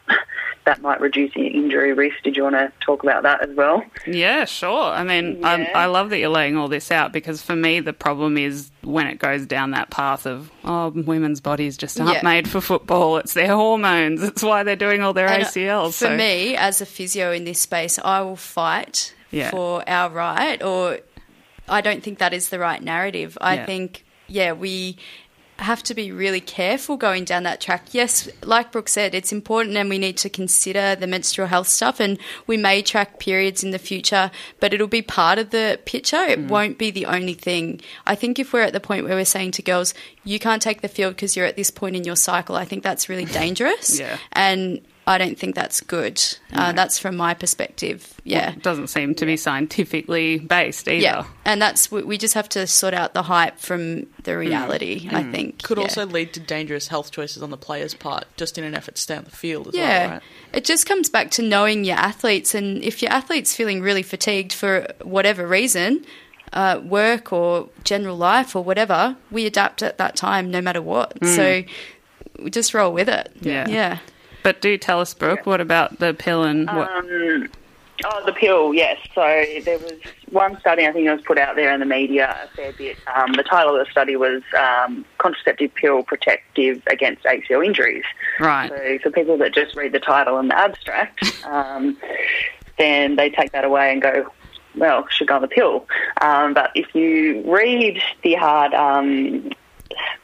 that might reduce your injury risk. Did you want to talk about that as well?
Yeah, sure. I mean,
Yeah.
I, I love that you're laying all this out because for me, the problem is when it goes down that path of, oh, women's bodies just aren't
Yeah.
made for football. It's their hormones. It's why they're doing all their
And, uh,
ACLs.
For
so-
me, as a physio in this space, I will fight
Yeah.
for our right, or I don't think that is the right narrative. I
Yeah.
think, yeah, we have to be really careful going down that track. Yes, like Brooke said, it's important and we need to consider the menstrual health stuff and we may track periods in the future, but it'll be part of the picture.
Mm.
It won't be the only thing. I think if we're at the point where we're saying to girls, you can't take the field because you're at this point in your cycle, I think that's really dangerous.
Yeah.
And I don't think that's good. Uh, that's from my perspective. Yeah.
It doesn't seem to be scientifically based either.
Yeah, and that's we we just have to sort out the hype from the reality. I think
Could
Yeah.
also lead to dangerous health choices on the player's part, just in an effort to stay on the field as
yeah.
well, right?
It just comes back to knowing your athletes, and if your athlete's feeling really fatigued for whatever reason, uh, work or general life or whatever, we adapt at that time, no matter what. So we just roll with it.
Yeah.
yeah.
But do tell us, Brooke, what about the pill and what?
Um, oh, the pill, yes. So there was one study I think it was put out there in the media a fair bit. Um, the title of the study was um, "Contraceptive Pill Protective Against ACL Injuries."
right.
So for people that just read the title and the abstract, um, then they take that away and go, well, should go on the pill. Um, but if you read the hard um,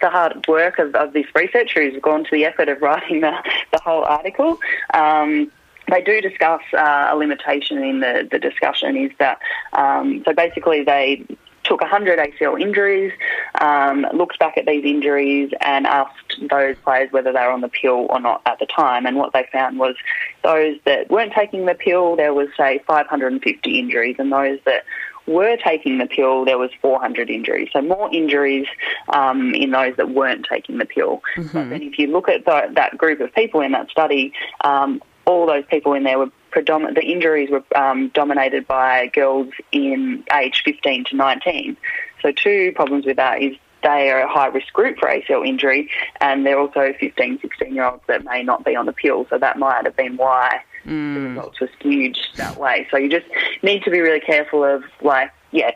the hard work of, of this researcher who's gone to the effort of writing the, the whole article, um, they do discuss uh, a limitation in the, the discussion is that, um, so basically they took 100 ACL injuries, um, looked back at these injuries and asked those players whether they were on the pill or not at the time. And what they found was those that weren't taking the pill, there was, say, 550 injuries, and those that were taking the pill, there was 400 injuries. So more injuries um, in those that weren't taking the pill. But then if you look at the, that group of people in that study, um, all those people in there were predominant. The injuries were um, dominated by girls in age 15 to 19. So two problems with that is they are a high risk group for ACL injury, and they're also 15, 16 year olds that may not be on the pill. So that might have been why the results were skewed that way. So you just need to be really careful of like, yeah,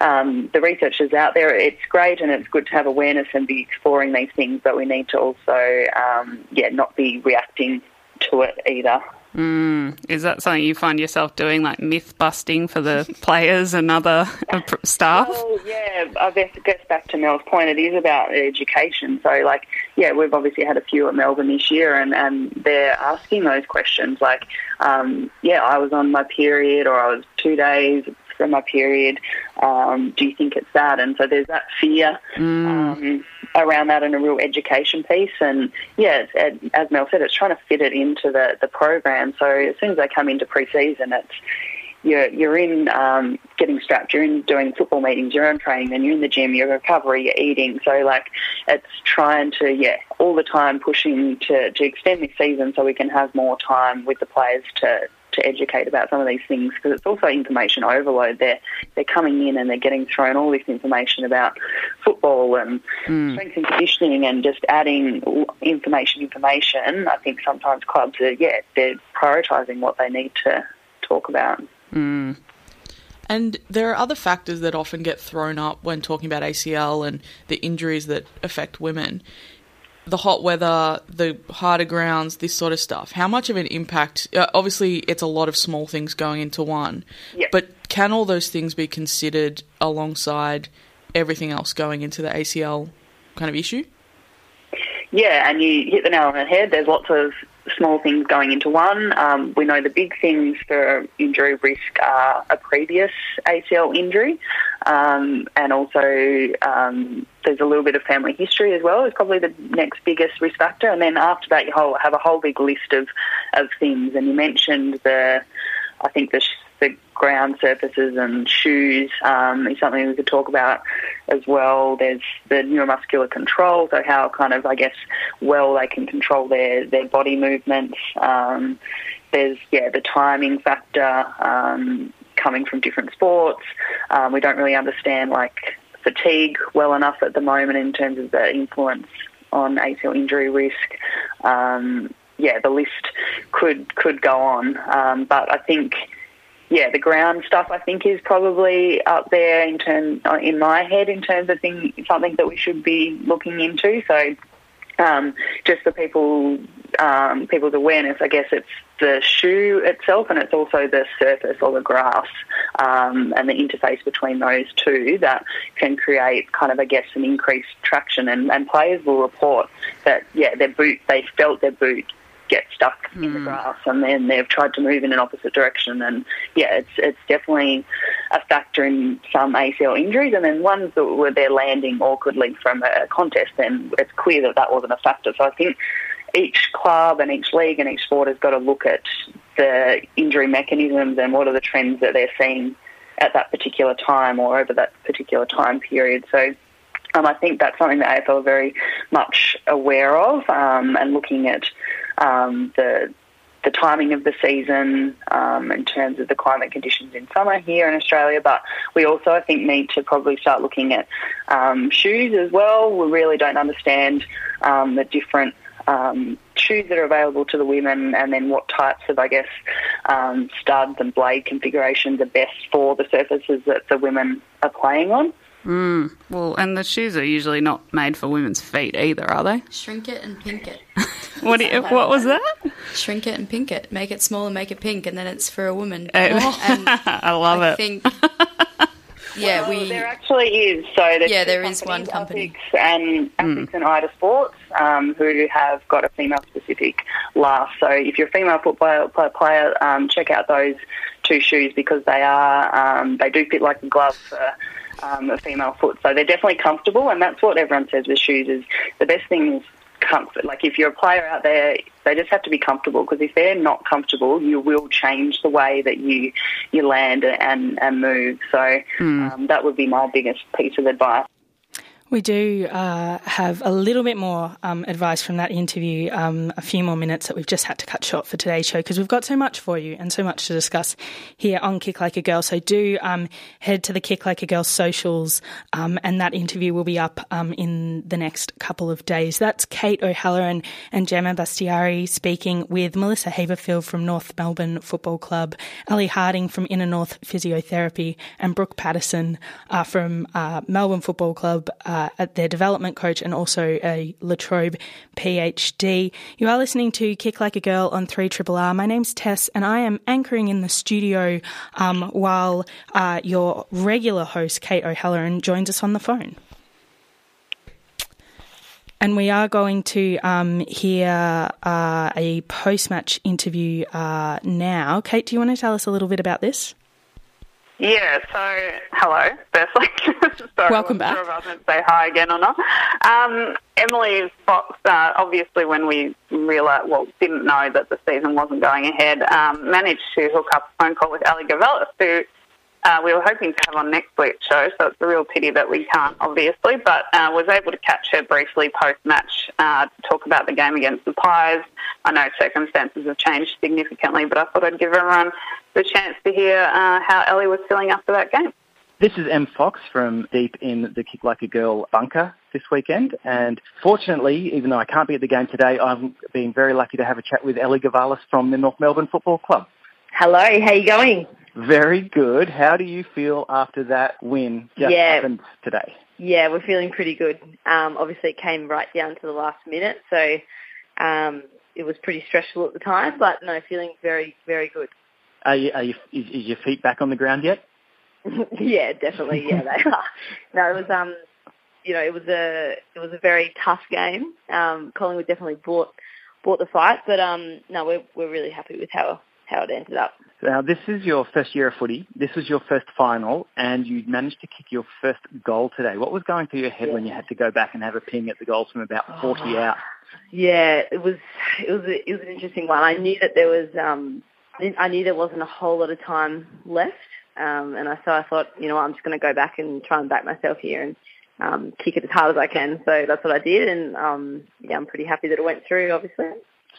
um, the research is out there. It's great and it's good to have awareness and be exploring these things, but we need to also, um, yeah, not be reacting to it either.
Is that something you find yourself doing, like myth busting for the players and other uh, staff?
Well, yeah, I guess it gets back to Mel's point. It is about education. So, like, yeah, we've obviously had a few at Melbourne this year, and, and they're asking those questions. Like, um, yeah, I was on my period, or I was two days from my period. Um, do you think it's that? And so there's that fear um, around that and a real education piece. And yeah, as Mel said, it's trying to fit it into the, the program. So as soon as they come into pre-season, it's you're you're in um, getting strapped, you're in doing football meetings, you're in training, then you're in the gym, you're recovery, you're eating. So like it's trying to yeah all the time pushing to, to extend this season so we can have more time with the players to to educate about some of these things because it's also information overload. They're they're coming in and they're getting thrown all this information about football and hmm. strength and conditioning and just adding information information. I think sometimes clubs are yeah they're prioritising what they need to talk about. Hmm.
And there are other factors that often get thrown up when talking about ACL and the injuries that affect women. The hot weather, the harder grounds, this sort of stuff. How much of an impact? Uh, obviously, it's a lot of small things going into one,
Yep.
but can all those things be considered alongside everything else going into the ACL kind of issue?
Yeah, and you hit the nail on the head. There's lots of small things going into one. Um, we know the big things for injury risk are a previous ACL injury, um, and also um, there's a little bit of family history as well. Is probably the next biggest risk factor, and then after that you have a whole big list of of things. And you mentioned the, I think the the ground surfaces and shoes um, is something we could talk about as well. There's the neuromuscular control, so how kind of, I guess, well they can control their, their body movements. Um, there's, yeah, the timing factor um, coming from different sports. Um, we don't really understand, like, fatigue well enough at the moment in terms of the influence on ACL injury risk. Um, yeah, the list could could go on, um, but I think yeah, the ground stuff I think is probably up there in term in my head in terms of thing, something that we should be looking into. So um, just for people um, people's awareness, I guess it's the shoe itself and it's also the surface or the grass um, and the interface between those two that can create kind of I guess an increased traction and, and players will report that yeah their boot they felt their boot get stuck in the grass and then they've tried to move in an opposite direction and yeah it's it's definitely a factor in some ACL injuries and then ones that were they're landing awkwardly from a contest then it's clear that that wasn't a factor. So I think each club and each league and each sport has got to look at the injury mechanisms and what are the trends that they're seeing at that particular time or over that particular time period. So um, I think that's something that AFL are very much aware of um, and looking at um, the the timing of the season um, in terms of the climate conditions in summer here in Australia. But we also, I think, need to probably start looking at um, shoes as well. We really don't understand um, the different um, shoes that are available to the women and then what types of, I guess, um, studs and blade configurations are best for the surfaces that the women are playing on.
Mm. Well, and the shoes are usually not made for women's feet either, are they?
Shrink it and pink it.
What, do you, what was that?
Shrink it and pink it. Make it small and make it pink, and then it's for a woman.
Oh.
And
I love
I
it.
think, yeah,
Well,
we.
there actually is. So there's
Yeah, there is one company.
Asics and Asics and Ida Sports, um, who have got a female-specific last. So if you're a female football player, um, check out those two shoes because they are um, they do fit like a glove for um, a female foot. So they're definitely comfortable, and that's what everyone says with shoes is the best thing is comfort. Like if you're a player out there, they just have to be comfortable because if they're not comfortable, you will change the way that you you land and and move. So um, that would be my biggest piece of advice.
We do uh, have a little bit more um, advice from that interview, um, a few more minutes that we've just had to cut short for today's show because we've got so much for you and so much to discuss here on Kick Like a Girl. So do um, head to the Kick Like a Girl socials, um, and that interview will be up um, in the next couple of days. That's Kate O'Halloran and Gemma Bastiani speaking with Melissa Haverfield from North Melbourne Football Club, Ali Harding from Inner North Physiotherapy, and Brooke Patterson uh, from uh, Melbourne Football Club. Uh, at their development coach and also a Latrobe PhD. You are listening to Kick Like a Girl on 3 Triple R. My name's Tess and I am anchoring in the studio um, while uh, your regular host, Kate O'Halloran, joins us on the phone. And we are going to um, hear uh, a post match interview uh, now. Kate, do you want to tell us a little bit about this?
Yeah, so hello, firstly. Sorry,
Welcome back.
Sure if I was meant to say hi again or not. Um, Emily Fox, uh, obviously, when we realised, well, didn't know that the season wasn't going ahead, um, managed to hook up a phone call with Ali Gavalis, who uh, we were hoping to have on next week's show, so it's a real pity that we can't, obviously, but uh, was able to catch her briefly post-match uh, to talk about the game against the Pies. I know circumstances have changed significantly, but I thought I'd give everyone the chance to hear uh, how Ellie was feeling after that game.
This is M Fox from deep in the Kick Like a Girl bunker this weekend. And fortunately, even though I can't be at the game today, I've been very lucky to have a chat with Ellie Gavalis from the North Melbourne Football Club.
Hello, how are you going?
Very good. How do you feel after that win just
Yeah.
happened today?
Yeah, we're feeling pretty good. Um, obviously, it came right down to the last minute, so um, it was pretty stressful at the time. But no, feeling very, very good.
Are you, are you, is, is your feet back on the ground yet?
yeah, definitely. Yeah, they are. No, it was um, you know, it was a it was a very tough game. Um, Collingwood definitely bought bought the fight, but um, no, we're we're really happy with how how it ended up.
Now, this is your first year of footy. This was your first final, and you managed to kick your first goal today. What was going through your head when you had to go back and have a ping at the goals from about 40
Oh.
out?
Yeah, it was it was a, it was an interesting one. I knew that there was um I I knew there wasn't a whole lot of time left, um, and I so I thought you know what, I'm just going to go back and try and back myself here and um, kick it as hard as I can. So that's what I did, and um, yeah, I'm pretty happy that it went through. Obviously,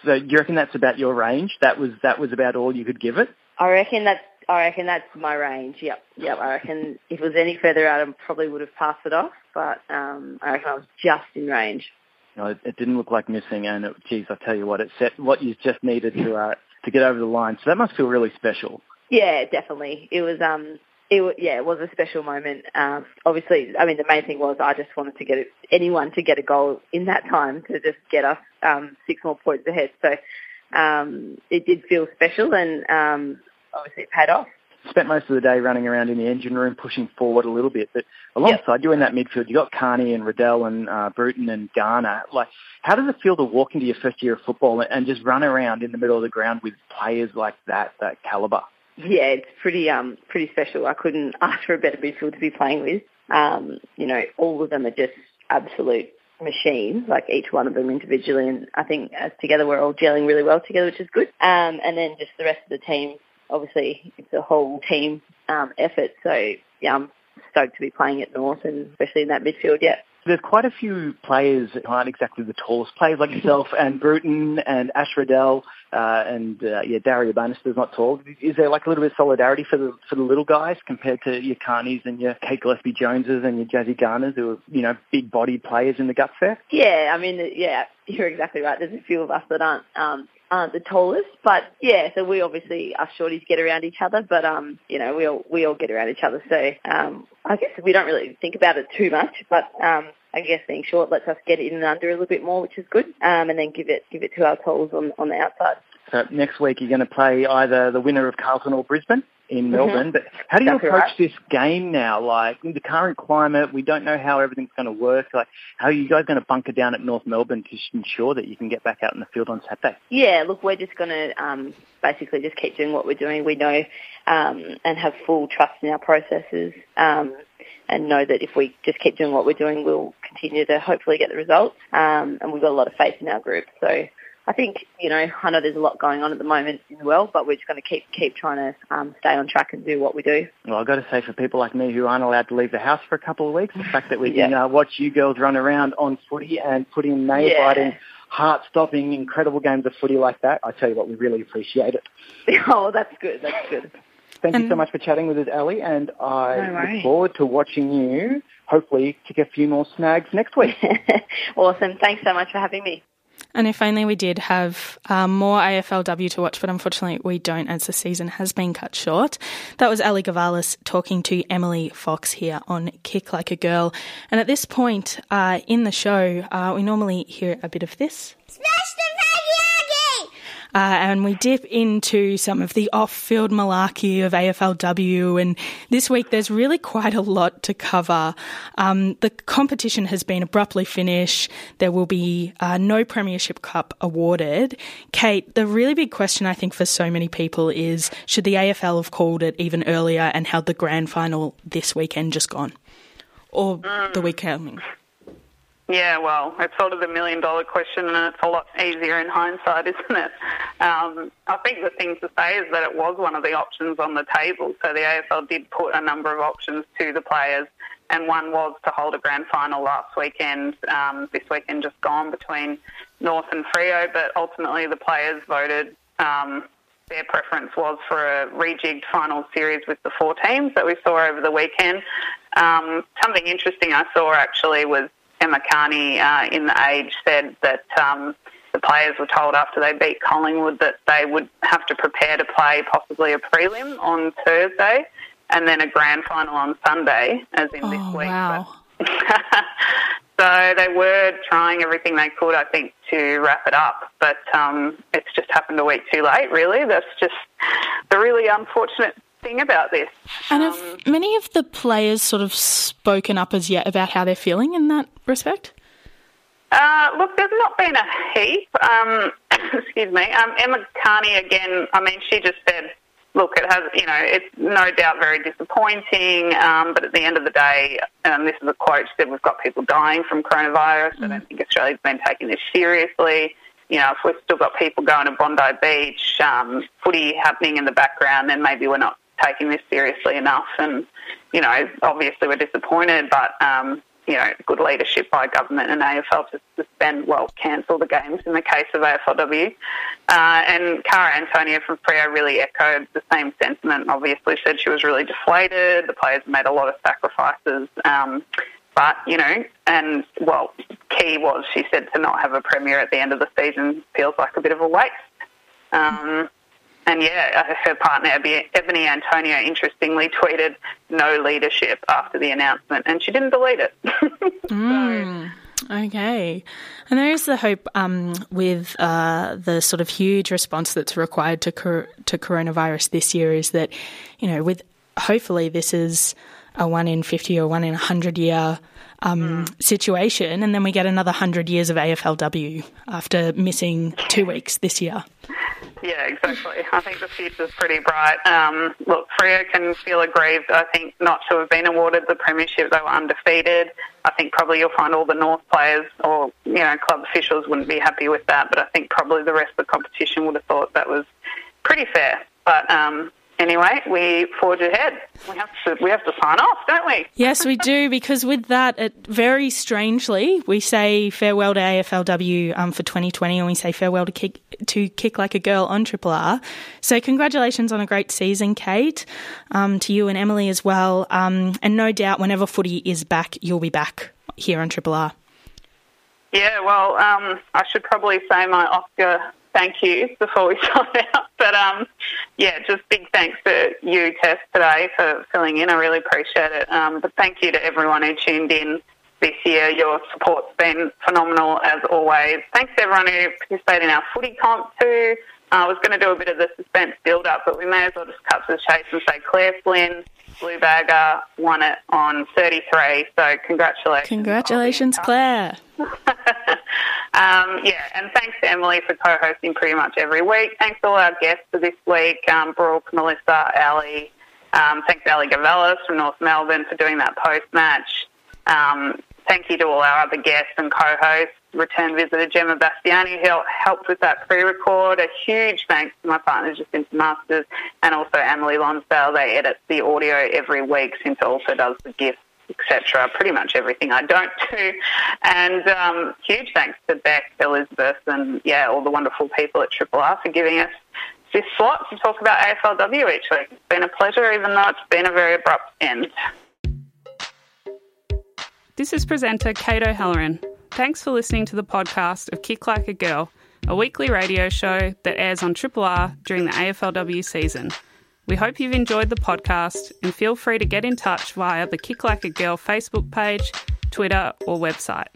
So do you reckon that's about your range? That was that was about all you could give it?
I reckon that's I reckon that's my range. Yep, yep. I reckon if it was any further out, I probably would have passed it off, but um, I reckon I was just in range.
You know, it, it didn't look like missing, and it, geez, I tell you what, it set what you just needed to uh, to get over the line. So that must feel really special.
Yeah, definitely. It was um it yeah, it was a special moment. Um obviously I mean the main thing was I just wanted to get it, anyone to get a goal in that time to just get us um six more points ahead. So um it did feel special and um obviously it paid off.
Spent most of the day running around in the engine room, pushing forward a little bit. But alongside you in that midfield, you got Kearney and Riddell and uh, Bruton and Garner. Like, how does it feel to walk into your first year of football and just run around in the middle of the ground with players like that, that caliber?
Yeah, it's pretty um pretty special. I couldn't ask for a better midfield to be playing with. Um, you know, all of them are just absolute machines, like each one of them individually and I think as together we're all gelling really well together, which is good. Um and then just the rest of the team, obviously it's a whole team um effort. So yeah, I'm stoked to be playing at North and especially in that midfield, yeah.
There's quite a few players who aren't exactly the tallest players, like yourself and Bruton and Ash Riddell uh, and uh, yeah, Daria Bannister's not tall. Is there like a little bit of solidarity for the for the little guys compared to your Kearneys and your Kate Gillespie Joneses and your Jazzy Garners, who are you know big bodied players in the guts there?
Yeah, I mean, yeah, you're exactly right. There's a few of us that aren't um, aren't the tallest, but yeah, so we obviously us shorties get around each other, but um, you know, we all we all get around each other. So um, I guess we don't really think about it too much, but um, I guess being short lets us get it in and under a little bit more, which is good. Um, and then give it give it to our talls on on the outside.
So next week you're going to play either the winner of Carlton or Brisbane in Melbourne. But how do you
Exactly
approach
right.
this game now? Like in the current climate, we don't know how everything's going to work. Like how are you guys going to bunker down at North Melbourne to ensure that you can get back out in the field on Saturday?
Yeah, look, we're just going to um, basically just keep doing what we're doing. We know um, and have full trust in our processes um, and know that if we just keep doing what we're doing, we'll continue to hopefully get the results. Um, and we've got a lot of faith in our group. So I think, you know, I know there's a lot going on at the moment in the world, but we're just going to keep keep trying to um, stay on track and do what we do.
Well, I've got to say, for people like me who aren't allowed to leave the house for a couple of weeks, the fact that we can uh, watch you girls run around on footy and put in nail-biting, heart-stopping, incredible games of footy like that, I tell you what, we really appreciate it.
oh, that's good. That's good.
Thank you so much for chatting with us, Ali, and I
No
look forward to watching you hopefully kick a few more snags next week.
awesome. Thanks so much for having me.
And if only we did have um, more AFLW to watch, but unfortunately we don't as the season has been cut short. That was Ali Gavalis talking to Emily Fox here on Kick Like a Girl. And at this point uh, in the show, uh, we normally hear a bit of this. Uh, and we dip into some of the off-field malarkey of AFLW. And this week, there's really quite a lot to cover. Um, the competition has been abruptly finished. There will be uh, no Premiership Cup awarded. Kate, the really big question I think for so many people is: should the AFL have called it even earlier and held the grand final this weekend just gone, or the week coming?
Yeah, well, it's sort of the million dollar question, and it's a lot easier in hindsight, isn't it? Um, I think the thing to say is that it was one of the options on the table. So the AFL did put a number of options to the players, and one was to hold a grand final last weekend, um, this weekend just gone between North and Freo, but ultimately the players voted. Um, their preference was for a rejigged final series with the four teams that we saw over the weekend. Um, something interesting I saw actually was Emma Kearney uh, in the Age said that um, the players were told after they beat Collingwood that they would have to prepare to play possibly a prelim on Thursday and then a grand final on Sunday, as in
oh,
this week.
Wow.
so they were trying everything they could, I think, to wrap it up, but um, it's just happened a week too late, really. That's just the really unfortunate thing about this.
And have um, many of the players sort of spoken up as yet about how they're feeling in that respect?
Uh, look, there's not been a heap. Um, excuse me. Um, Emma Kearney, again, I mean, she just said, look, it has, you know, it's no doubt very disappointing, um, but at the end of the day, and this is a quote, she said, we've got people dying from coronavirus. Mm. I don't think Australia's been taking this seriously. You know, if we've still got people going to Bondi Beach, um, footy happening in the background, then maybe we're not taking this seriously enough. And, you know, obviously we're disappointed, but, um, you know, good leadership by government and AFL to suspend, well, cancel the games in the case of AFLW. Uh, and Kara Antonio from Freo really echoed the same sentiment. Obviously, said she was really deflated. The players made a lot of sacrifices. Um, but, you know, and, well, key was she said to not have a premier at the end of the season feels like a bit of a waste. Um, and yeah, her partner, Ebony Antonio, interestingly tweeted no leadership after the announcement, and she didn't delete it.
mm. Okay. And there is the hope um, with uh, the sort of huge response that's required to, cor- to coronavirus this year is that, you know, with hopefully this is a one in 50 or one in 100 year um, mm. situation, and then we get another 100 years of AFLW after missing two weeks this year.
Yeah, exactly. I think the future's pretty bright. Um, look, Freo can feel aggrieved, I think, not to have been awarded the premiership. They were undefeated. I think probably you'll find all the North players or, you know, club officials wouldn't be happy with that, but I think probably the rest of the competition would have thought that was pretty fair. But um, anyway, we forge ahead. We have to we have to sign off, don't we?
Yes, we do. Because with that, it very strangely we say farewell to AFLW um, for 2020, and we say farewell to kick to kick like a girl on Triple R. So congratulations on a great season, Kate. Um, to you and Emily as well. Um, and no doubt, whenever footy is back, you'll be back here on Triple R.
Yeah, well, um, I should probably say my Oscar thank you before we sign out. But um, yeah, just big thanks to you, Tess, today for filling in. I really appreciate it. Um, but thank you to everyone who tuned in this year. Your support's been phenomenal as always. Thanks to everyone who participated in our footy comp too. I was going to do a bit of the suspense build up, but we may as well just cut to the chase and say Claire Flynn, Blue Bagger, won it on 33. So congratulations.
Congratulations, Claire.
Um, yeah, and thanks to Emily for co-hosting pretty much every week. Thanks to all our guests for this week, um, Brooke, Melissa, Ali. Um, thanks to Ali Gavalis from North Melbourne for doing that post-match. Um, thank you to all our other guests and co-hosts. Return visitor Gemma Bastiani who helped with that pre-record. A huge thanks to my partners, partner Jacinta Masters and also Emily Lonsdale. They edit the audio every week. Cinta also does the gifts etc. Pretty much everything I don't do. And um, huge thanks to Beck, Elizabeth, and yeah, all the wonderful people at Triple R for giving us this slot to talk about AFLW each week. It's been a pleasure, even though it's been a very abrupt end.
This is presenter Kate O'Halloran. Thanks for listening to the podcast of Kick Like a Girl, a weekly radio show that airs on Triple R during the AFLW season. We hope you've enjoyed the podcast and feel free to get in touch via the Kick Like a Girl Facebook page, Twitter, or website.